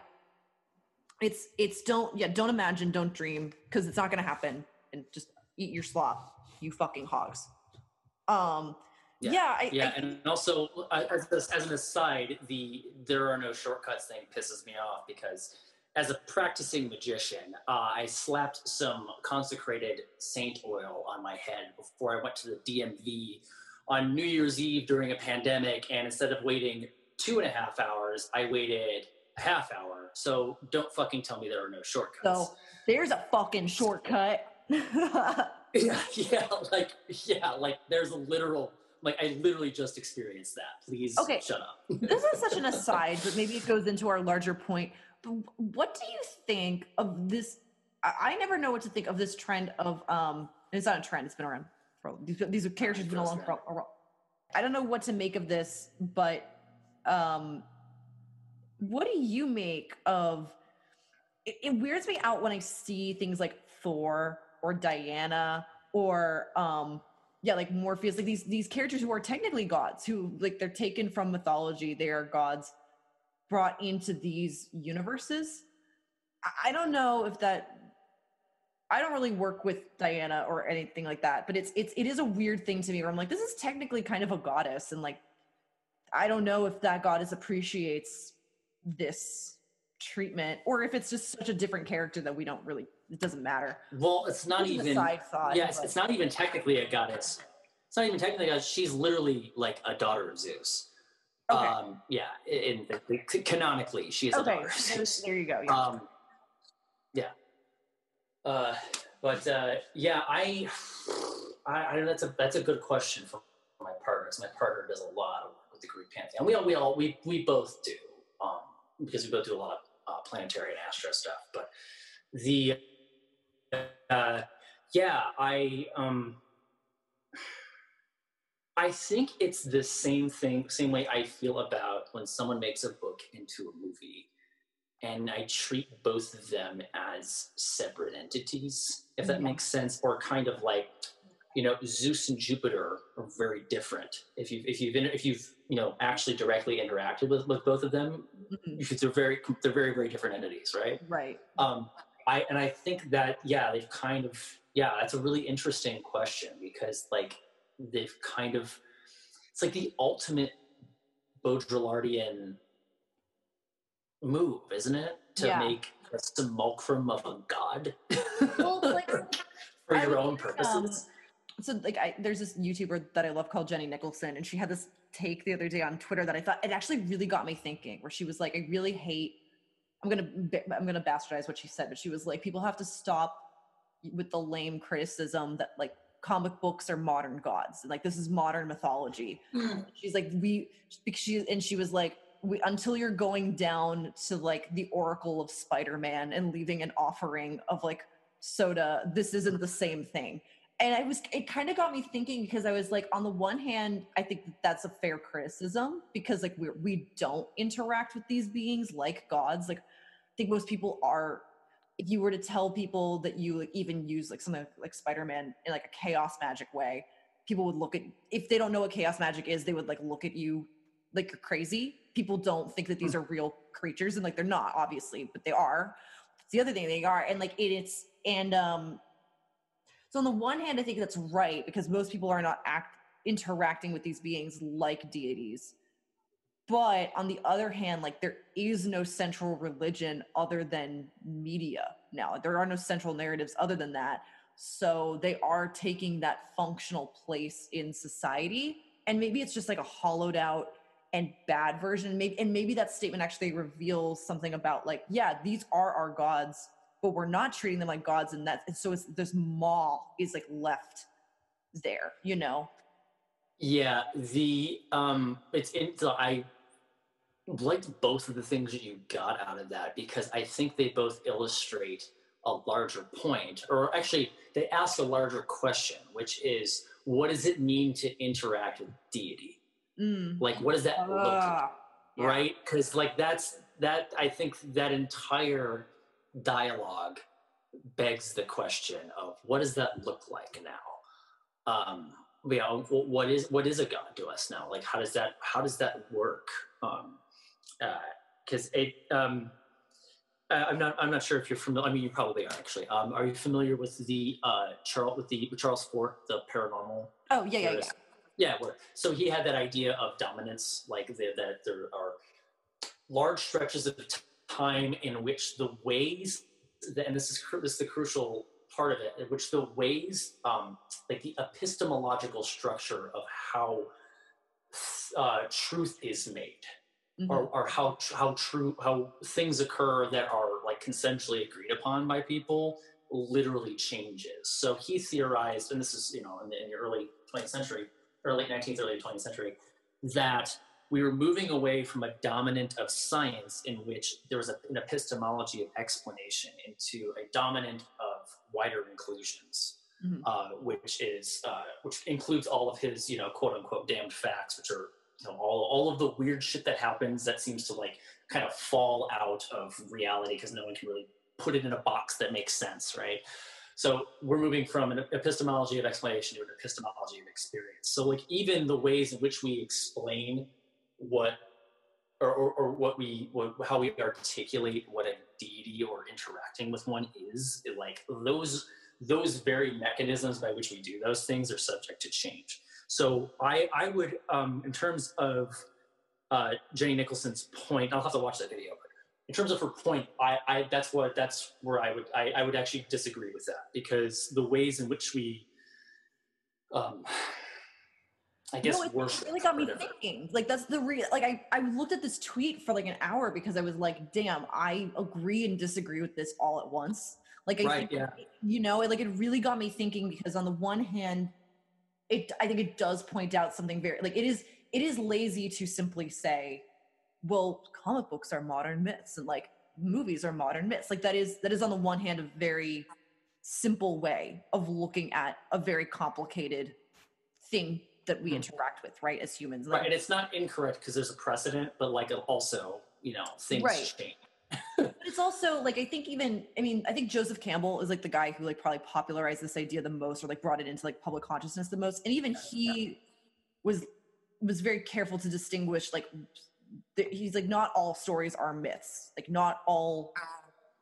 It's it's don't yeah don't imagine don't dream because it's not gonna happen. And just eat your slop you fucking hogs um Yeah. yeah, I, yeah, I, and also uh, as, as an aside, the there are no shortcuts thing pisses me off because as a practicing magician, uh, I slapped some consecrated saint oil on my head before I went to the DMV on New Year's Eve during a pandemic, and instead of waiting two and a half hours, I waited a half hour. So don't fucking tell me there are no shortcuts. so there's a fucking shortcut Yeah, yeah, like yeah, like there's a literal like I literally just experienced that. Please Okay. shut up. this is such an aside, but maybe it goes into our larger point. But what do you think of this? I, never know what to think of this trend of um. It's not a trend; it's been around for these. These are characters been along for. a- a- I don't know what to make of this, but um, what do you make of? It, it weirds me out when I see things like Thor or Diana or um yeah like morpheus like these these characters who are technically gods who like they're taken from mythology they are gods brought into these universes. I- don't know if that i don't really work with diana or anything like that but it's it's it is a weird thing to me where i'm like this is technically kind of a goddess and like i don't know if that goddess appreciates this treatment or if it's just such a different character that we don't really it doesn't matter Well, it's not a even side thought Yes, but- it's not even technically a goddess. It's not even technically a goddess. She's literally like a daughter of Zeus. Okay. Um, yeah, in, in, canonically, she is a daughter of there, Zeus. there you go yeah. Um, yeah. Uh, but uh, yeah, I, I, I that's a that's a good question for my partner. 'cause My partner does a lot of work with the Greek pantheon. We all we all we we both do, um, because we both do a lot of uh, planetary and astro stuff. But the, uh, yeah, I um. I think it's the same thing, same way I feel about when someone makes a book into a movie and I treat both of them as separate entities, if that Yeah. makes sense, or kind of like, you know, Zeus and Jupiter are very different. If you've if you've inter- if you've you know actually directly interacted with, with both of them, Mhm. because they're very they're very very different entities, right? right Um, I and I think that yeah, they've kind of yeah, that's a really interesting question because like they've kind of it's like the ultimate Baudrillardian move, isn't it? To Yeah. make a simulacrum of a god Well, like, for I your own um, purposes. so like I there's this YouTuber that I love called Jenny Nicholson, and she had this take the other day on Twitter that I thought it actually really got me thinking. Where she was like, I really hate. I'm gonna I'm gonna bastardize what she said, but she was like, people have to stop with the lame criticism that like comic books are modern gods, and like this is modern mythology. Hmm. She's like, we because she and she was like. We, until you're going down to like the oracle of spider-man and leaving an offering of like soda this isn't the same thing and i was it kind of got me thinking because i was like on the one hand i think that that's a fair criticism because like we we don't interact with these beings like gods. Like i think most people are if you were to tell people that you like, even use like something like spider-man in like a chaos magic way people would look at if they don't know what chaos magic is they would like look at you like you're crazy. People don't think that these are real creatures and like they're not obviously but they are. It's the other thing they are and like it, it's and um so on the one hand i think that's right because most people are not act interacting with these beings like deities. But on the other hand like there is no central religion other than media now. There are no central narratives other than that. So they are taking that functional place in society and maybe it's just like a hollowed out and bad version. Maybe and maybe that statement actually reveals something about like yeah these are our gods but we're not treating them like gods and that and so it's this maw is like left there you know Yeah, the um, it's in. So I liked both of the things that you got out of that because I think they both illustrate a larger point, or actually, they ask a larger question, which is, what does it mean to interact with deity? mm. Like, what does that look like? Ah, yeah. right because like that's that i think that entire dialogue begs the question of what does that look like now um yeah wh- what is what is a god to us now like how does that how does that work um uh because it um I'm not. I'm not sure if you're familiar. I mean, you probably are actually. Um, are you familiar with the uh, Charles with the with Charles Fort, the paranormal oh yeah yeah yeah? Yeah, where, so he had that idea of dominants, like the, that there are large stretches of time in which the ways, that, and this is this is the crucial part of it, in which the ways, um, like the epistemological structure of how uh, truth is made, Mhm. or, or how how true how things occur that are like consensually agreed upon by people literally changes. So he theorized, and this is you know in the, in the early 20th century, late 19th, early 20th century, that we were moving away from a dominant of science in which there was a, an epistemology of explanation into a dominant of wider inclusions, Mhm. uh, which is uh, which includes all of his you know quote unquote damned facts, which are you know all all of the weird shit that happens that seems to like kind of fall out of reality because no one can really put it in a box that makes sense, right? So we're moving from an epistemology of explanation to an epistemology of experience. So like even the ways in which we explain what or, or, or what we what, how we articulate what a deity or interacting with one is like those those very mechanisms by which we do those things are subject to change. So i i would um in terms of uh jenny nicholson's point i'll have to watch that video but in terms of her point i i that's what that's where i would i, I would actually disagree with that because the ways in which we um i guess no, it worship really got me thinking. Like that's the real. Like I, I looked at this tweet for like an hour because I was like, damn, I agree and disagree with this all at once. Like I Right, think, yeah. you know, like it really got me thinking because on the one hand, it I think it does point out something very like it is it is lazy to simply say, well, comic books are modern myths and like movies are modern myths. Like that is that is on the one hand a very simple way of looking at a very complicated thing that we Hmm. interact with, right, as humans. Like, Right, and it's not incorrect because there's a precedent, but like also, you know, things Right. change. But it's also like I think even I mean I think Joseph Campbell is like the guy who like probably popularized this idea the most or like brought it into like public consciousness the most and even he was was very careful to distinguish like th- he's like not all stories are myths like not all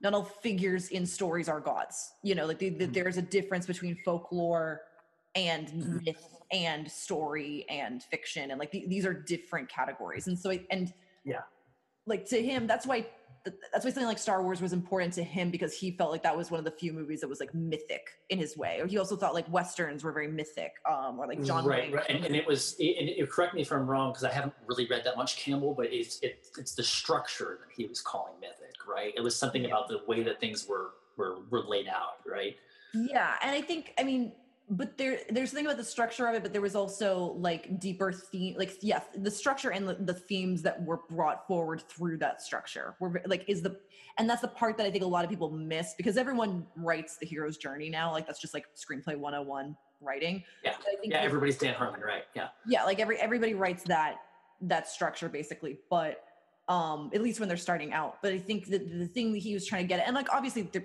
not all figures in stories are gods. You know, like the, the, Mhm. there's a difference between folklore and Mhm. myth and story and fiction, and like the, these are different categories. And so, I- and Yeah. like to him, that's why that's why something like Star Wars was important to him because he felt like that was one of the few movies that was like mythic in his way. Or he also thought like westerns were very mythic, um, or like John right, Wayne. right. And, and it was. And it, correct me if I'm wrong because I haven't really read that much Campbell, but it's it, it's the structure that he was calling mythic, right? It was something Yeah. about the way that things were were were laid out, right? Yeah, and I think I mean, but there there's something about the structure of it, but there was also like deeper theme, like yes, the structure and the, the themes that were brought forward through that structure were like is the and that's the part that I think a lot of people miss because everyone writes the hero's journey now, like that's just like screenplay 101 writing. Yeah. But I think Yeah, everybody's Dan Harmon, right? Yeah. yeah like every everybody writes that that structure basically but um at least when they're starting out but i think that the thing that he was trying to get at and like obviously the,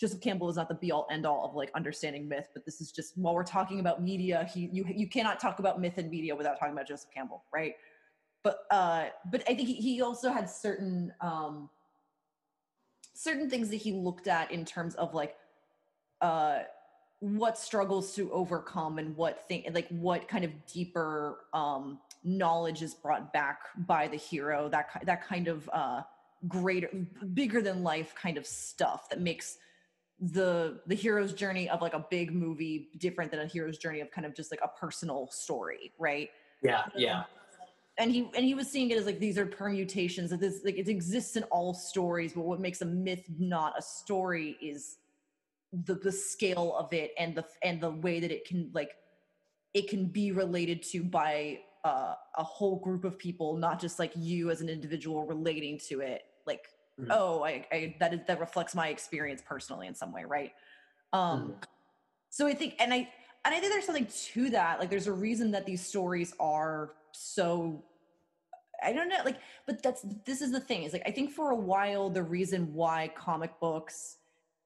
joseph campbell is not the be all end all of like understanding myth but this is just while we're talking about media he you you cannot talk about myth and media without talking about joseph campbell right? But uh but i think he, also had certain um certain things that he looked at in terms of like uh what struggles to overcome and what thing like what kind of deeper um knowledge is brought back by the hero that that kind of uh greater bigger than life kind of stuff that makes the the hero's journey of like a big movie different than a hero's journey of kind of just like a personal story right Yeah. Yeah. and he and he was seeing it as like these are permutations that this like it exists in all stories but what makes a myth not a story is the the scale of it and the and the way that it can like it can be related to by uh, a whole group of people not just like you as an individual relating to it like Mhm. oh I, I that is that reflects my experience personally in some way right um Mhm. so i think and i and i think there's something to that like there's a reason that these stories are so i don't know like but that's this is the thing is like i think for a while the reason why comic books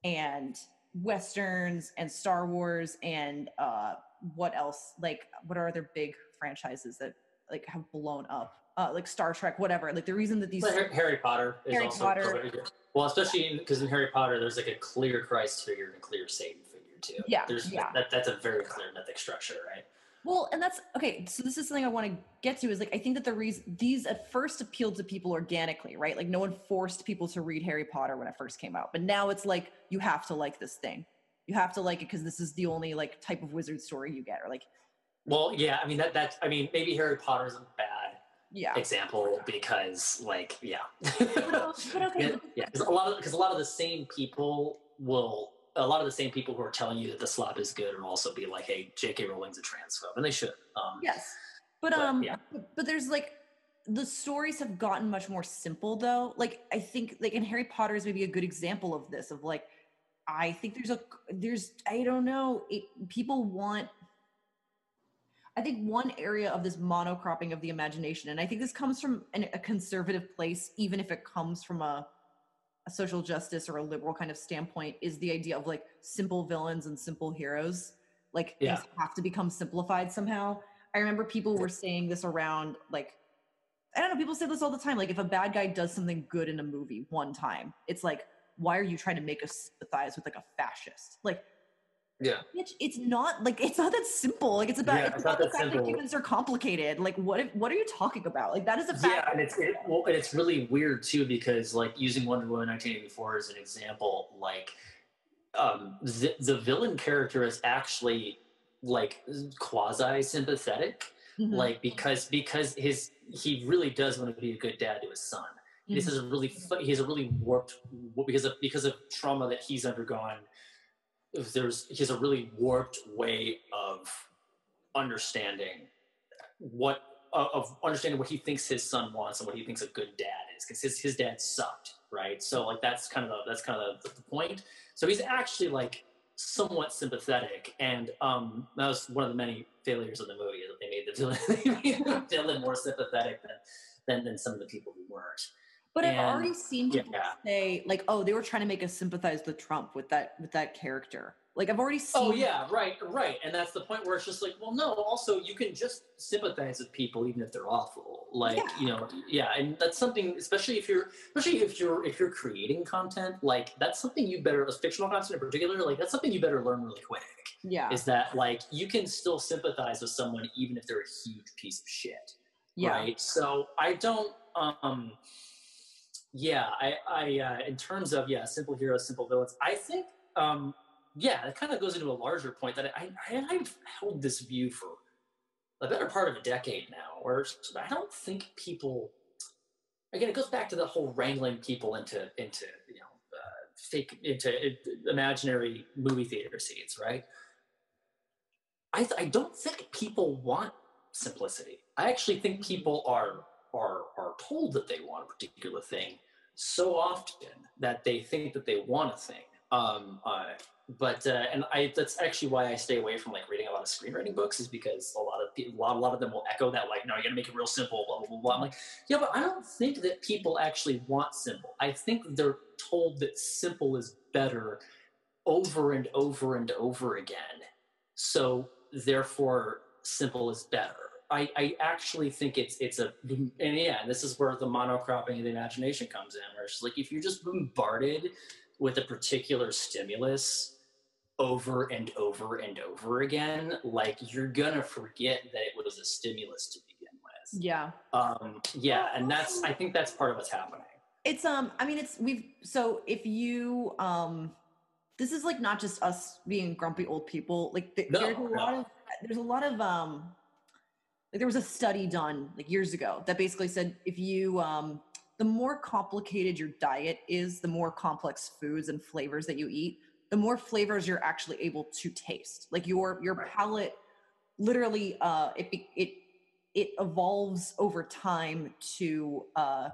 and westerns and star wars and uh what else like what are other big franchises that like have blown up uh like star trek whatever like the reason that these Har- Harry Potter is Harry also Potter. well, especially because in, Harry Potter, there's like a clear Christ figure and a clear Satan figure too. Yeah, there's yeah. That, that's a very clear mythic structure, right? Well, and that's okay. So this is something I want to get to is like I think that the reason these at first appealed to people organically, right? Like no one forced people to read Harry Potter when it first came out, but now it's like you have to like this thing. You have to like it because this is the only like type of wizard story you get, or like Well, yeah, I mean that that's I mean maybe Harry Potter is a bad yeah. example because like yeah, Well, but okay, yeah, yeah. 'Cause a lot of because a lot of the same people will a lot of the same people who are telling you that the slop is good will also be like, hey, J.K. Rowling's a transphobe, and they should. Um, Yes. But But, um yeah. but, but there's like the stories have gotten much more simple though. Like I think like in Harry Potter is maybe a good example of this of like I think there's a there's I don't know, it, people want I think one area of this monocropping of the imagination and I think this comes from an, a conservative place even if it comes from a a social justice or a liberal kind of standpoint is the idea of like simple villains and simple heroes. Like Yeah. things have to become simplified somehow. I remember people were saying this around like i don't know people say this all the time like if a bad guy does something good in a movie one time it's like why are you trying to make us sympathize with like a fascist? Like Yeah. bitch, it's not like it's not that simple like it's about Yeah, it's, it's about not the that fact that simple. humans are complicated like what if, what are you talking about like that is a fact Yeah, and it's it, well, and it's really weird too because like using Wonder Woman 1984 as an example, like um, the, the villain character is actually like quasi sympathetic, Mhm. like because because his he really does want to be a good dad to his son. This Mhm. is a really he has a really warped because of because of trauma that he's undergone. There's he has a really warped way of understanding what of of understanding what he thinks his son wants and what he thinks a good dad is because his, his dad sucked right? So like that's kind of the, that's kind of the, the point. So he's actually like somewhat sympathetic and um that was one of the many failures of the movie that they made the villain, made the villain more sympathetic than, than than some of the people who weren't But I've already seen people yeah. say like, "Oh, they were trying to make us sympathize with Trump with that with that character." Like I've already seen. Oh yeah, right, right. And that's the point where it's just like, well, no. Also, you can just sympathize with people even if they're awful. Like Yeah. you know, yeah. And that's something, especially if you're, especially if you're, if you're creating content, like that's something you better, as fictional content in particular, like that's something you better learn really quick. Yeah. Is that like you can still sympathize with someone even if they're a huge piece of shit. Yeah. right so i don't um yeah i i uh, in terms of yeah simple heroes simple villains i think um yeah it kind of goes into a larger point that i, I i've held this view for a better part of a decade now where i don't think people again it goes back to the whole wrangling people into into you know uh, fake into uh, imaginary movie theater seats right I, th- I don't think people want simplicity. I actually think people are are are told that they want a particular thing so often that they think that they want a thing. Um, uh, but uh, and I that's actually why I stay away from like reading a lot of screenwriting books is because a lot of a lot, a lot of them will echo that like no you got to make it real simple blah blah blah blah. I'm like yeah but I don't think that people actually want simple. I think they're told that simple is better over and over and over again. So therefore simple is better. I, I actually think it's it's a and yeah, this is where the monocropping of the imagination comes in, where it's like if you're just bombarded with a particular stimulus over and over and over again, like you're gonna forget that it was a stimulus to begin with. Yeah. Um, yeah, and that's I think that's part of what's happening. It's um I mean it's we've so if you um this is like not just us being grumpy old people like th- No, there's a no. lot of there's a lot of um like there was a study done like years ago that basically said if you um the more complicated your diet is the more complex foods and flavors that you eat the more flavors you're actually able to taste like your your Right. palate literally uh it be- it it evolves over time to uh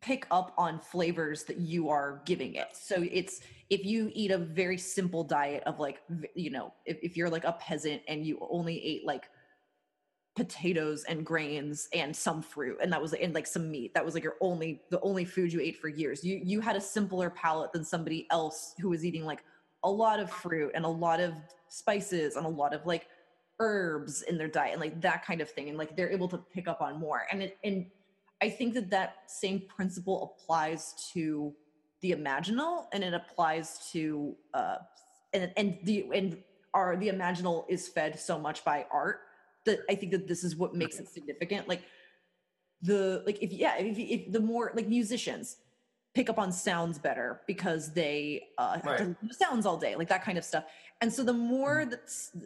pick up on flavors that you are giving it. So it's if you eat a very simple diet of like you know, if, if you're like a peasant and you only ate like potatoes and grains and some fruit and that was and like some meat. That was like your only the only food you ate for years. You you had a simpler palate than somebody else who was eating like a lot of fruit and a lot of spices and a lot of like herbs in their diet and like that kind of thing and like they're able to pick up on more. And it and i think that that same principle applies to the imaginal and it applies to uh and and the and our the imaginal is fed so much by art that i think that this is what makes it significant like the like if yeah if, if the more like musicians pick up on sounds better because they uh Right. listen to sounds all day like that kind of stuff and so the more Mm-hmm. that's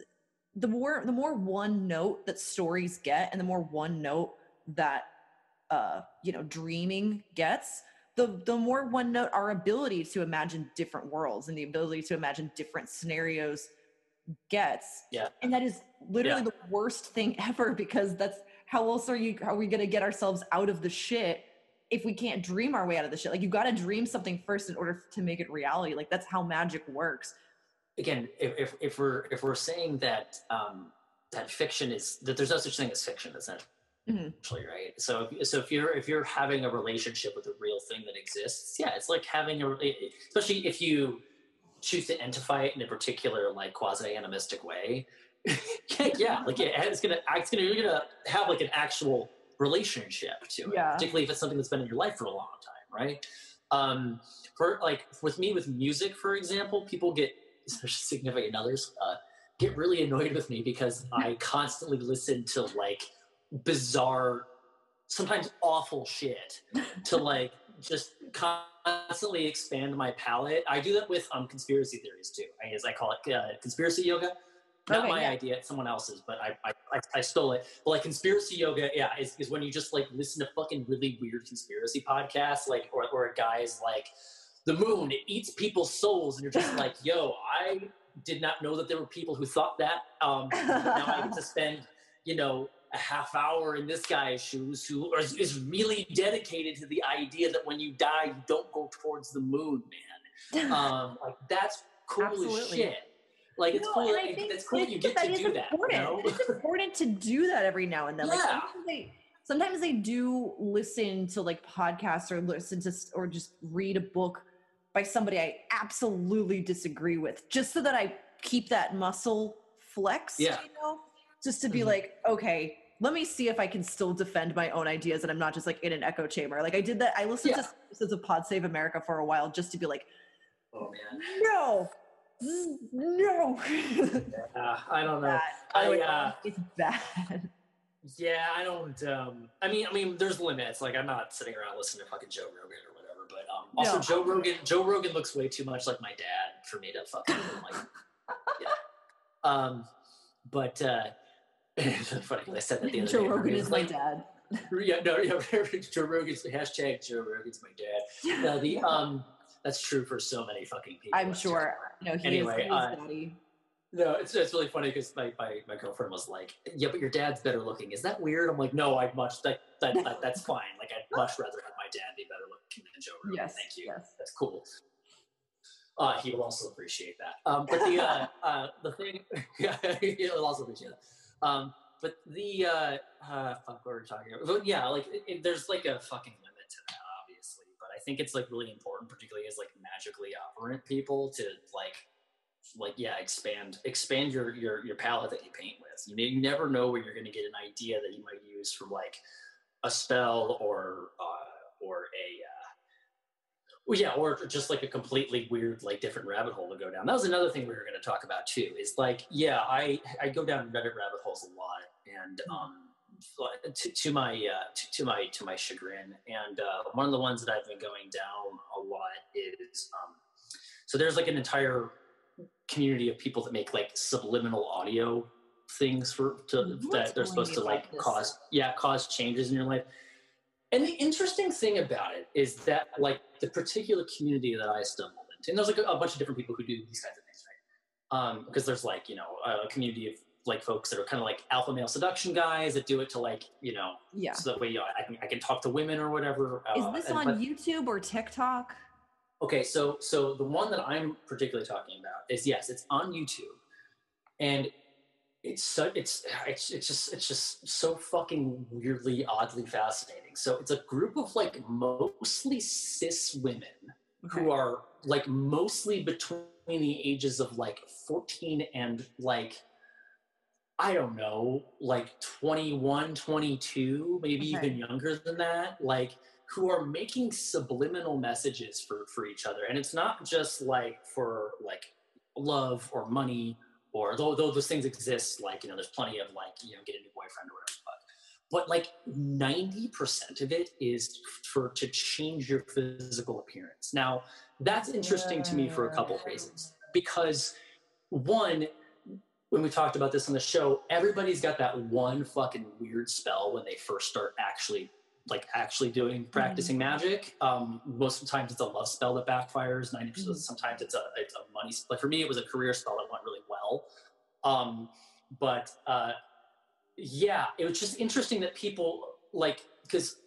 the more the more one note that stories get and the more one note that uh you know dreaming gets the the more one note our ability to imagine different worlds and the ability to imagine different scenarios gets Yeah. and that is literally Yeah. the worst thing ever because that's how else are you how are we going to get ourselves out of the shit if we can't dream our way out of the shit like you got to dream something first in order to make it reality like that's how magic works again, if, if, if we're if we're saying that um, that fiction is that there's no such thing as fiction, essentially, Mhm. right? So if, so if you're if you're having a relationship with a real thing that exists, yeah, it's like having a especially if you choose to identify it in a particular like quasi animistic way. yeah, like yeah, it's gonna it's gonna you're gonna have like an actual relationship to it, Yeah. particularly if it's something that's been in your life for a long time, right? Um, for like with me with music, for example, people get especially significant others uh, get really annoyed with me because I constantly listen to like bizarre, sometimes awful shit to like just constantly expand my palette. I do that with um conspiracy theories too. I, as I call it, uh, conspiracy yoga. Not Okay, my yeah. idea, it's someone else's, but I, I, I, I stole it. But like conspiracy yoga, yeah, is, is when you just like listen to fucking really weird conspiracy podcasts, like or or a guy's like the moon it eats people's souls, and you're just like, yo, I did not know that there were people who thought that. Um, now I get to spend, you know, a half hour in this guy's shoes who is, is really dedicated to the idea that when you die, you don't go towards the moon, man. Um, like that's cool as shit. Like it's No, cool. I Like, think- it's cool that you get to is do that. You important. know? It's important to do that every now and then. Like Yeah. sometimes they sometimes they do listen to like podcasts or listen to or just read a book by somebody I absolutely disagree with, just so that I keep that muscle flexed, Yeah. you know? Just to be Mhm. like, okay, let me see if I can still defend my own ideas and I'm not just like in an echo chamber. Like I did that. I listened Yeah. to episodes of Pod Save America for a while just to be like, Oh man. no, no. Uh, I don't know. Bad. The I, uh, it's bad. Yeah, I don't. Um, I mean, I mean, there's limits. Like, I'm not sitting around listening to fucking Joe Rogan or whatever. But um, also, No. Joe Rogan. Joe Rogan looks way too much like my dad for me to fucking like. Yeah. Um, but uh, it's funny I said that the other Joe day. Rogan is my dad. Yeah, no, yeah, Joe Rogan's the hashtag Joe Rogan's my dad. No, the um, that's true for so many fucking people. I'm sure. No, he Anyway, is, uh, daddy. No, it's, it's really funny because my, my, my girlfriend was like, "Yeah, but your dad's better looking. Is that weird?" I'm like, "No, I'd much that, that, that that's fine. Like, I'd much rather have my dad be better looking than Joe Rogan. Yes. Thank you. Yes. That's cool." Uh, he will also appreciate that. Um, but the uh, uh, the thing, yeah, he'll also appreciate that. Um, but the uh, uh, fuck, what were we talking about? But yeah, like it, it- there's like a fucking limit to that, obviously. But I think it's like really important, particularly as like magically operant people, to like like yeah expand expand your your your palette that you paint with you, you never know where you're going to get an idea that you might use from like a spell or uh or a uh well, yeah or just like a completely weird like different rabbit hole to go down. That was another thing we were going to talk about too is like yeah i i go down reddit rabbit holes a lot and um to, to my uh, to, to my to my chagrin. And uh, one of the ones that i've been going down a lot is um so there's like an entire community of people that make like subliminal audio things for to What's that they're supposed to about like cause yeah cause changes in your life and the interesting thing about it is that like the particular community that i stumbled into and there's like a, a bunch of different people who do these kinds of things right um because there's like you know a community of like folks that are kind of like alpha male seduction guys that do it to like you know Yeah. so that way you know, I can I can talk to women or whatever. Is uh, this and- on but- YouTube or TikTok? Okay, so so the one that I'm particularly talking about is yes, it's on YouTube, and it's so it's it's it's just it's just so fucking weirdly oddly fascinating. So it's a group of like mostly cis women Okay. who are like mostly between the ages of like 14 and like I don't know, like 21, 22, maybe Okay. even younger than that, like who are making subliminal messages for for each other. And it's not just like for like love or money or though, though those things exist, like, you know, there's plenty of like, you know, get a new boyfriend or whatever. But, but like 90% of it is for to change your physical appearance. Now, that's interesting to me for a couple of reasons. Because one, when we talked about this on the show, everybody's got that one fucking weird spell when they first start actually like actually doing practicing magic. Um, most of the times it's a love spell that backfires. 90% Mhm. sometimes it's a it's a money spell. For me, it was a career spell that went really well. Um, but uh, yeah, it was just interesting that people like because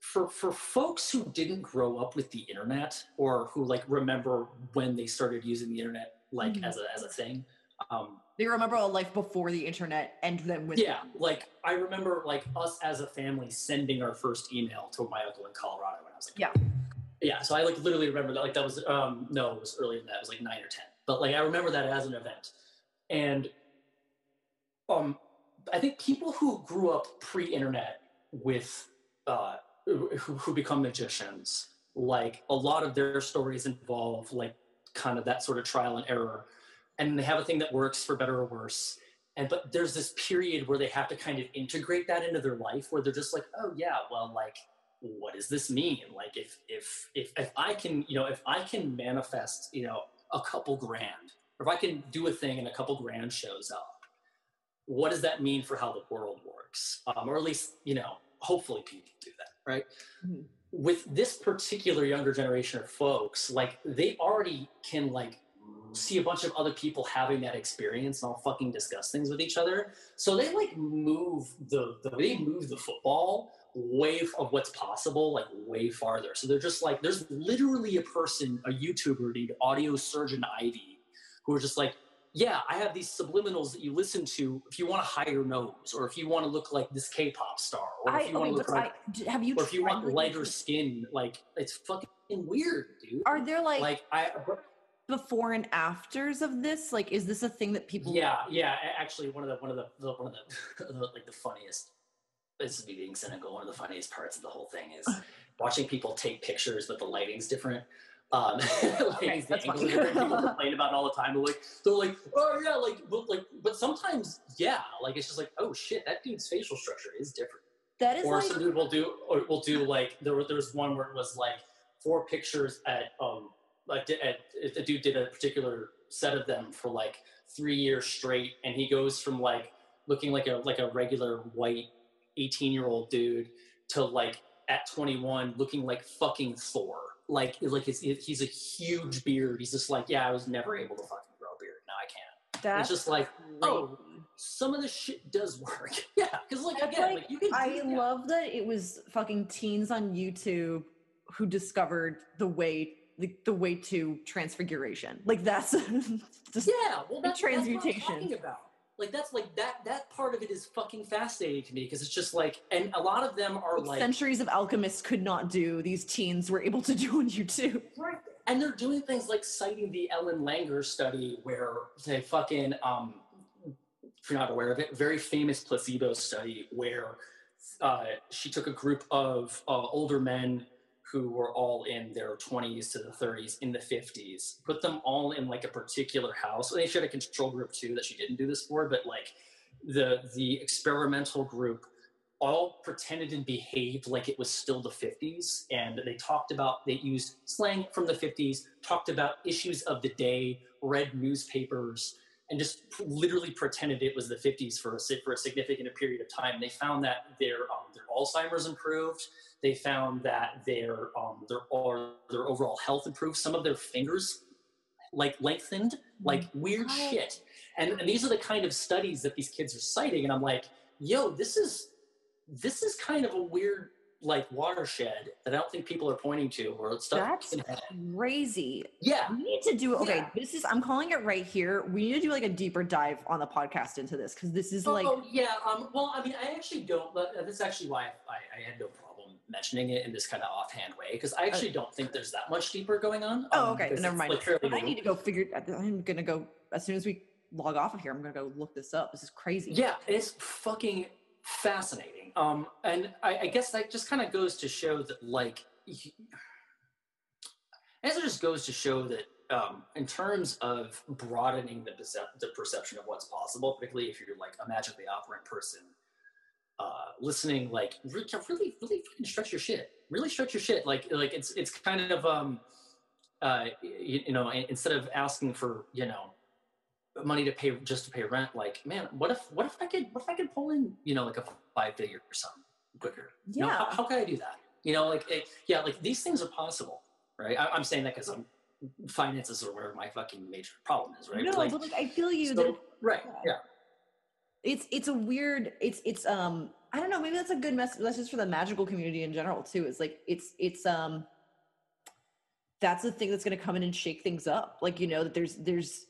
for for folks who didn't grow up with the internet or who like remember when they started using the internet like Mhm. as a as a thing. Um, They remember a life before the internet and then with yeah, like I remember like us as a family sending our first email to my uncle in Colorado when I was like Yeah. yeah. So I like literally remember that like that was um no it was earlier than that it was like nine or ten but like I remember that as an event and um I think people who grew up pre-internet with uh who, who become magicians like a lot of their stories involve like kind of that sort of trial and error. And they have a thing that works for better or worse. And but there's this period where they have to kind of integrate that into their life where they're just like oh yeah well like what does this mean? Like if if if if i can you know if i can manifest you know a couple grand or if i can do a thing and a couple grand shows up what does that mean for how the world works? Um, or at least you know hopefully people do that right? Mhm. with this particular younger generation of folks like they already can like see a bunch of other people having that experience and all fucking discuss things with each other. So they like move the, the they move the football way of what's possible like way farther. So they're just like there's literally a person a youtuber named audio surgeon ivy who are just like yeah i have these subliminals that you listen to if you want a higher nose or if you want to look like this k-pop star or I, if you okay, want to look like I, have you or if you want lighter skin like it's fucking weird, dude. Are there like, like I before and afters of this? Like, is this a thing that people? Yeah, yeah. Actually, one of the one of the, the one of the, the like the funniest. This is me being cynical. One of the funniest parts of the whole thing is watching people take pictures, but the lighting's different. Um, the that's is different. People complain about it all the time. They're like, they're like, oh yeah, like, but like, but sometimes, yeah, like it's just like, oh shit, that dude's facial structure is different. That is or like, some dude will do or will do like there was there was one where it was like four pictures at um like at a dude did a particular set of them for like three years straight and he goes from like looking like a like a regular white 18 year old dude to like at 21 looking like fucking Thor like like he's, he's a huge beard he's just like yeah I was never able to fucking grow a beard now I can that's it's just like oh some of this shit does work yeah because like That's again like- like you can I do- yeah. love that it was fucking teens on YouTube who discovered the way the, the way to transfiguration. Like that's just Yeah, well, that's, that's what I'm transmutation. Like that's like that that part of it is fucking fascinating to me because it's just like, and a lot of them are like, centuries of alchemists could not do. These teens were able to do on YouTube. Right. and they're doing things like citing the Ellen Langer study where they fucking um, if you're not aware of it, very famous placebo study where uh, she took a group of uh, older men who were all in their 20s to the 30s in the 50s put them all in like a particular house. They have a control group too that she didn't do this for but like the the experimental group all pretended and behaved like it was still the 50s and they talked about they used slang from the 50s talked about issues of the day read newspapers and just literally pretended it was the 50s for a for a significant period of time. They found that their um, their alzheimer's improved. They found that their um, their or their overall health improved. Some of their fingers like lengthened like weird shit. And, and these are the kind of studies that these kids are citing and i'm like yo this is this is kind of a weird like watershed that i don't think people are pointing to or stuff That's crazy. yeah We need to do okay. Yeah. This is I'm calling it right here. We need to do like a deeper dive on the podcast into this because this is like oh yeah um well i mean i actually don't but uh, that's actually why I, I had no problem mentioning it in this kind of offhand way because i actually don't think there's that much deeper going on oh um, okay never mind. like, I need to go figure. I'm gonna go as soon as we log off of here. I'm gonna go look this up. This is crazy. Yeah, it's fucking fascinating. Um, and I, I guess that just kind of goes to show that, like, guess it just goes to show that, um, in terms of broadening the, percep- the perception of what's possible, particularly if you're like a magically operant person, uh, listening, like, really, really, really stretch your shit. Really stretch your shit. Like, like it's it's kind of um, uh, you, you know, instead of asking for you know money to pay just to pay rent like man what if what if i could what if i could pull in you know like a five figure or something quicker? You know, Yeah. how, how can i do that? You know like it, yeah like these things are possible right? I, i'm saying that because i'm finances are where my fucking major problem is right? No, like, but like I feel you. so- that right yeah. it's it's a weird it's it's um i don't know maybe that's a good message that's just for the magical community in general too. Is like it's it's um that's the thing that's going to come in and shake things up. Like you know that there's there's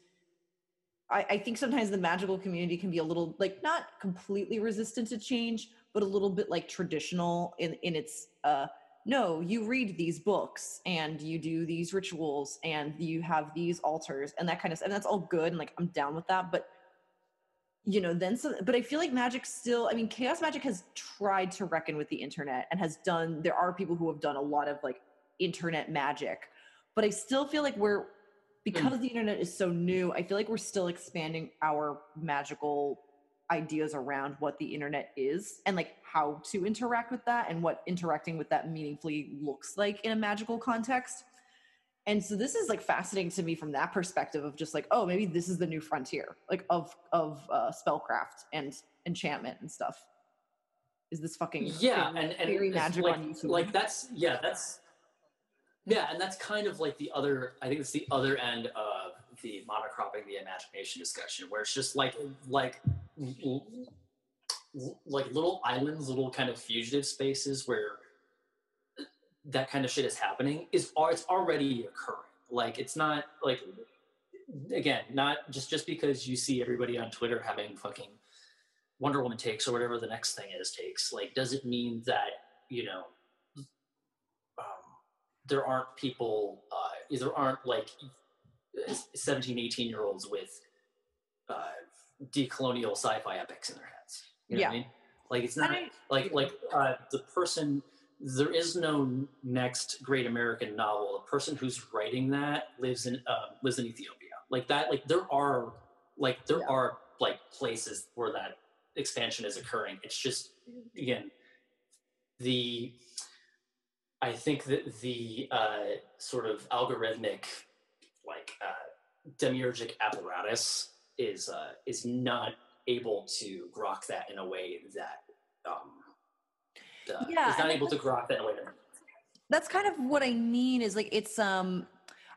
I, I think sometimes the magical community can be a little like not completely resistant to change but a little bit like traditional in in its uh no you read these books and you do these rituals and you have these altars and that kind of stuff and that's all good and like i'm down with that but you know then so but i feel like magic still i mean chaos magic has tried to reckon with the internet and has done there are people who have done a lot of like internet magic but i still feel like we're because the internet is so new i feel like we're still expanding our magical ideas around what the internet is and like how to interact with that and what interacting with that meaningfully looks like in a magical context. And so this is like fascinating to me from that perspective of just like oh maybe this is the new frontier like of of uh, spellcraft and enchantment and stuff. Is this fucking yeah and and magic like, like that's yeah that's yeah and that's kind of like the other i think it's the other end of the monocropping the imagination discussion where it's just like like like little islands little kind of fugitive spaces where that kind of shit is happening is it's already occurring. Like it's not like again not just just because you see everybody on twitter having fucking wonder woman takes or whatever the next thing is takes like does it mean that you know there aren't people uh, there aren't like 17 18 year olds with uh, decolonial sci-fi epics in their heads. You know Yeah. what i mean? Like it's not I- like like uh, the person there is no next great american novel. The person who's writing that lives in uh, lives in ethiopia. Like that like there are like there Yeah. are like places where that expansion is occurring. It's just again the i think that the uh, sort of algorithmic like uh, demiurgic apparatus is uh, is not able to grok that in a way that um, uh, Yeah, is not able to grok that in a way that that's kind of what I mean is like it's um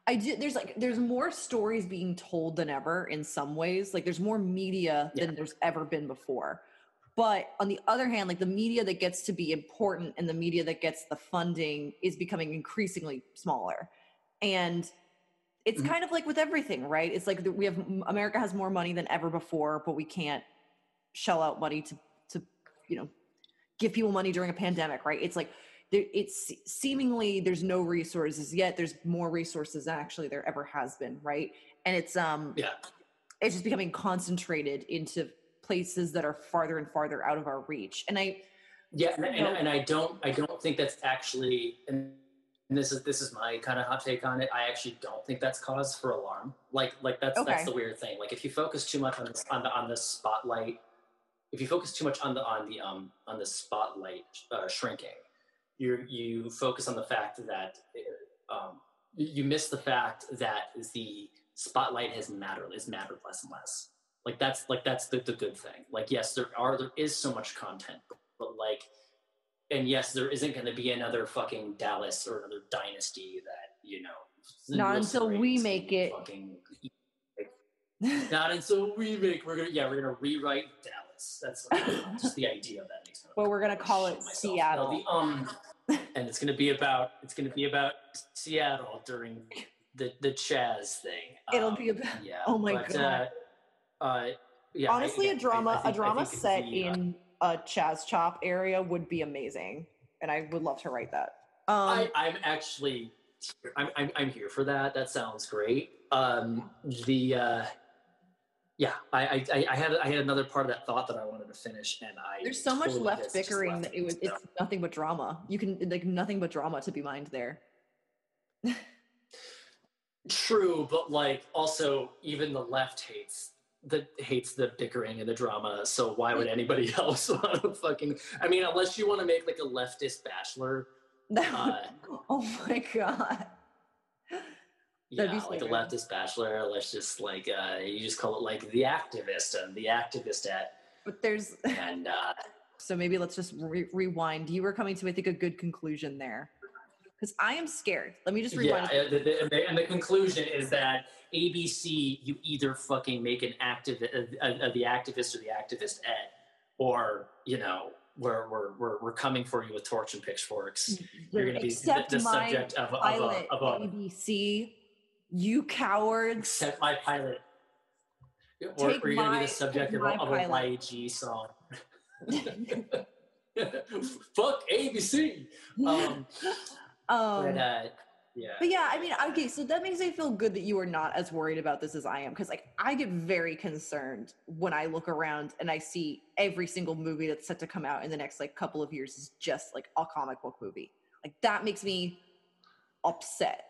I do there's like there's more stories being told than ever in some ways. Like there's more media Yeah. than there's ever been before. But on the other hand, like the media that gets to be important and the media that gets the funding is becoming increasingly smaller. And it's Mhm. kind of like with everything, right? It's like we have America has more money than ever before, but we can't shell out money to to you know give people money during a pandemic, right? It's like there, it's seemingly there's no resources yet. There's more resources than actually there ever has been, right? And it's um yeah it's just becoming concentrated into places that are farther and farther out of our reach. And I yeah and, and, and i don't i don't think that's actually and this is this is my kind of hot take on it i actually don't think that's cause for alarm like like that's Okay. that's the weird thing like if you focus too much on this on the on the spotlight if you focus too much on the on the um on the spotlight uh, shrinking you you focus on the fact that um you miss the fact that the spotlight has mattered is mattered less and less like that's like that's the, the good thing like yes there are there is so much content but like and yes there isn't going to be another fucking dallas or another dynasty that you know Not until we make it. fucking not until we make we're gonna yeah we're gonna rewrite dallas that's just the idea of that makes me well, we're gonna call it myself. Seattle. The, um, and it's gonna be about it's gonna be about Seattle during the the Chaz thing. It'll Um, be about yeah. oh my but, God. Uh, uh, yeah. I- honestly a drama I- think- a drama set the, uh, in a Chaz Chop area would be amazing. And I would love to write that. Um I, I'm actually I'm, I'm I'm here for that. That sounds great. Um, the uh, yeah, I, I I- had I had another part of that thought that I wanted to finish, and I there's so much left bickering left that it was it's nothing but drama. You can like nothing but drama to be mined there. True, but like also even the left hates the hates the bickering and the drama. So why would anybody else want to fucking? I mean, unless you want to make like a leftist bachelor, uh, oh my god. yeah, That'd be so like a leftist bachelor. Let's just like uh, you just call it like the activist and the activist at But there's and uh, so maybe let's just re- rewind. You were coming to I think a good conclusion there. Because I am scared. Let me just yeah. rewind. uh, The, the, and, the, and the conclusion is that ABC, you either fucking make an activist, uh, uh, the activist or the activist ed, or you know. We're, we're, we're, we're coming for you with torch and pitchforks. You're going to be the, the subject of, of, a, of a, ABC. You cowards. accept my pilot. Or, Take or you're going to be the subject of a, of a. YG song. Fuck ABC. Um, um, but, uh, yeah. But yeah, I mean, okay, so that makes me feel good that you are not as worried about this as I am. Because, like, I get very concerned when I look around and I see every single movie that's set to come out in the next, like, couple of years is just, like, a comic book movie. Like, that makes me upset.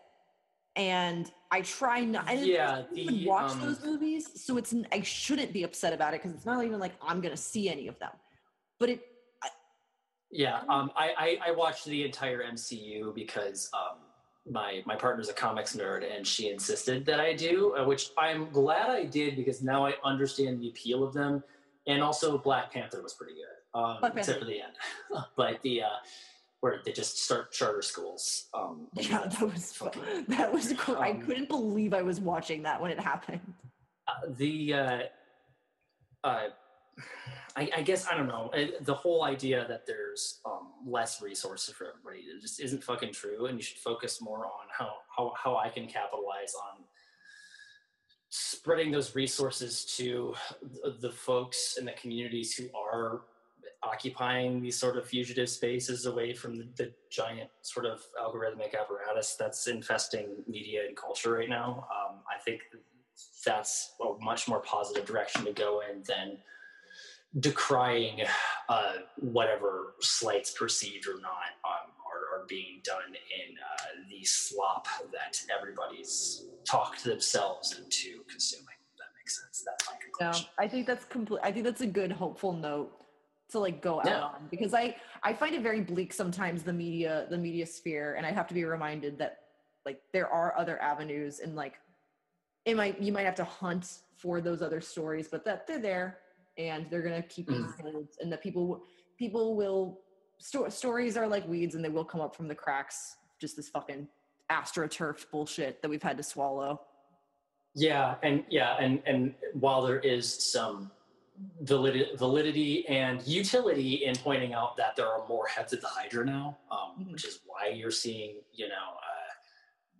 And I try not, I Yeah, don't even watch um, those movies, so it's, I shouldn't be upset about it because it's not even like I'm going to see any of them. But it, Yeah, um, I, I, I watched the entire MCU because um, my my partner's a comics nerd and she insisted that I do, uh, which I'm glad I did because now I understand the appeal of them. And also, Black Panther was pretty good, um, except for the end. but the uh, where they just start charter schools. Um, yeah, that was, that was, I Um, couldn't believe I was watching that when it happened. uh, the uh, uh, I, I guess I don't know the whole idea that there's um, less resources for everybody it just isn't fucking true, and you should focus more on how how how I can capitalize on spreading those resources to the- folks in the communities who are occupying these sort of fugitive spaces away from the, the giant sort of algorithmic apparatus that's infesting media and culture right now. Um, I think that's a much more positive direction to go in than decrying uh, whatever slights perceived or not um, are, are, being done in uh, the slop that everybody's talked themselves into consuming. that makes sense. That's my conclusion. Yeah, I think that's complete. I think that's a good hopeful note to like go out on because I I find it very bleak sometimes the media the media sphere and I have to be reminded that like there are other avenues and like it might you might have to hunt for those other stories but that they're there and they're gonna keep being mm. told and that people people will sto- stories are like weeds and they will come up from the cracks just this fucking astroturf bullshit that we've had to swallow yeah and yeah and and while there is some validity, validity and utility in pointing out that there are more heads of the Hydra now, um, mm-hmm. which is why you're seeing, you know, uh,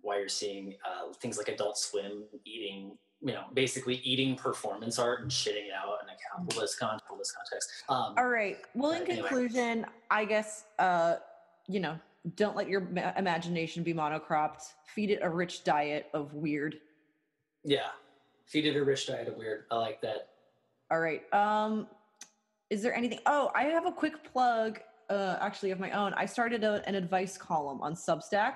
why you're seeing uh, things like Adult Swim eating, you know, basically eating performance art and shitting it out in a capitalist, capitalist context. Um, All right. Well, in anyway. conclusion, I guess, uh, you know, don't let your ma- imagination be monocropped. Feed it a rich diet of weird. Yeah. Feed it a rich diet of weird. I like that. All right. Um, is there anything? Oh, I have a quick plug, uh, actually of my own. I started a, an advice column on Substack.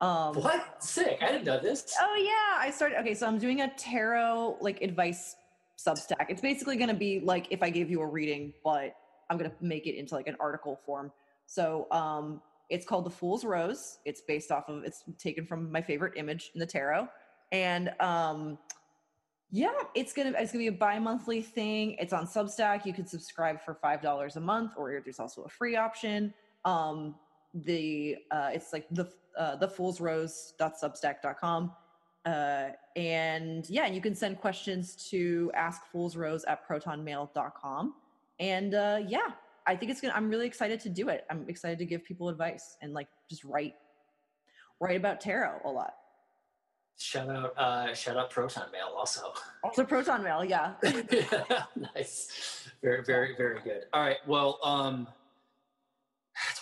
Um, what? Sick! I didn't know this. Oh yeah, I started. Okay, so I'm doing a tarot like advice Substack. It's basically going to be like if I gave you a reading, but I'm going to make it into like an article form. So um, it's called the Fool's Rose. It's based off of. It's taken from my favorite image in the tarot, and um, yeah, it's gonna it's gonna be a bi-monthly thing. It's on Substack. You can subscribe for five dollars a month, or there's also a free option. Um, the uh, it's like the uh, the fool's rose.substack.com. Uh, and yeah, you can send questions to askfoolsrose at protonmail.com. And uh, yeah, I think it's gonna. I'm really excited to do it. I'm excited to give people advice and like just write write about tarot a lot. Shout out, uh, shout out Proton Mail also. Also Proton Mail, yeah. yeah. Nice. Very, very, very good. All right. Well, um,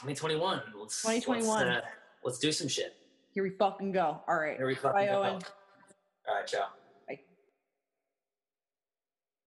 2021. Let's 2021. Let's, uh, let's do some shit. Here we fucking go. All right. Here we fucking Bye, go. Owen. All right, ciao.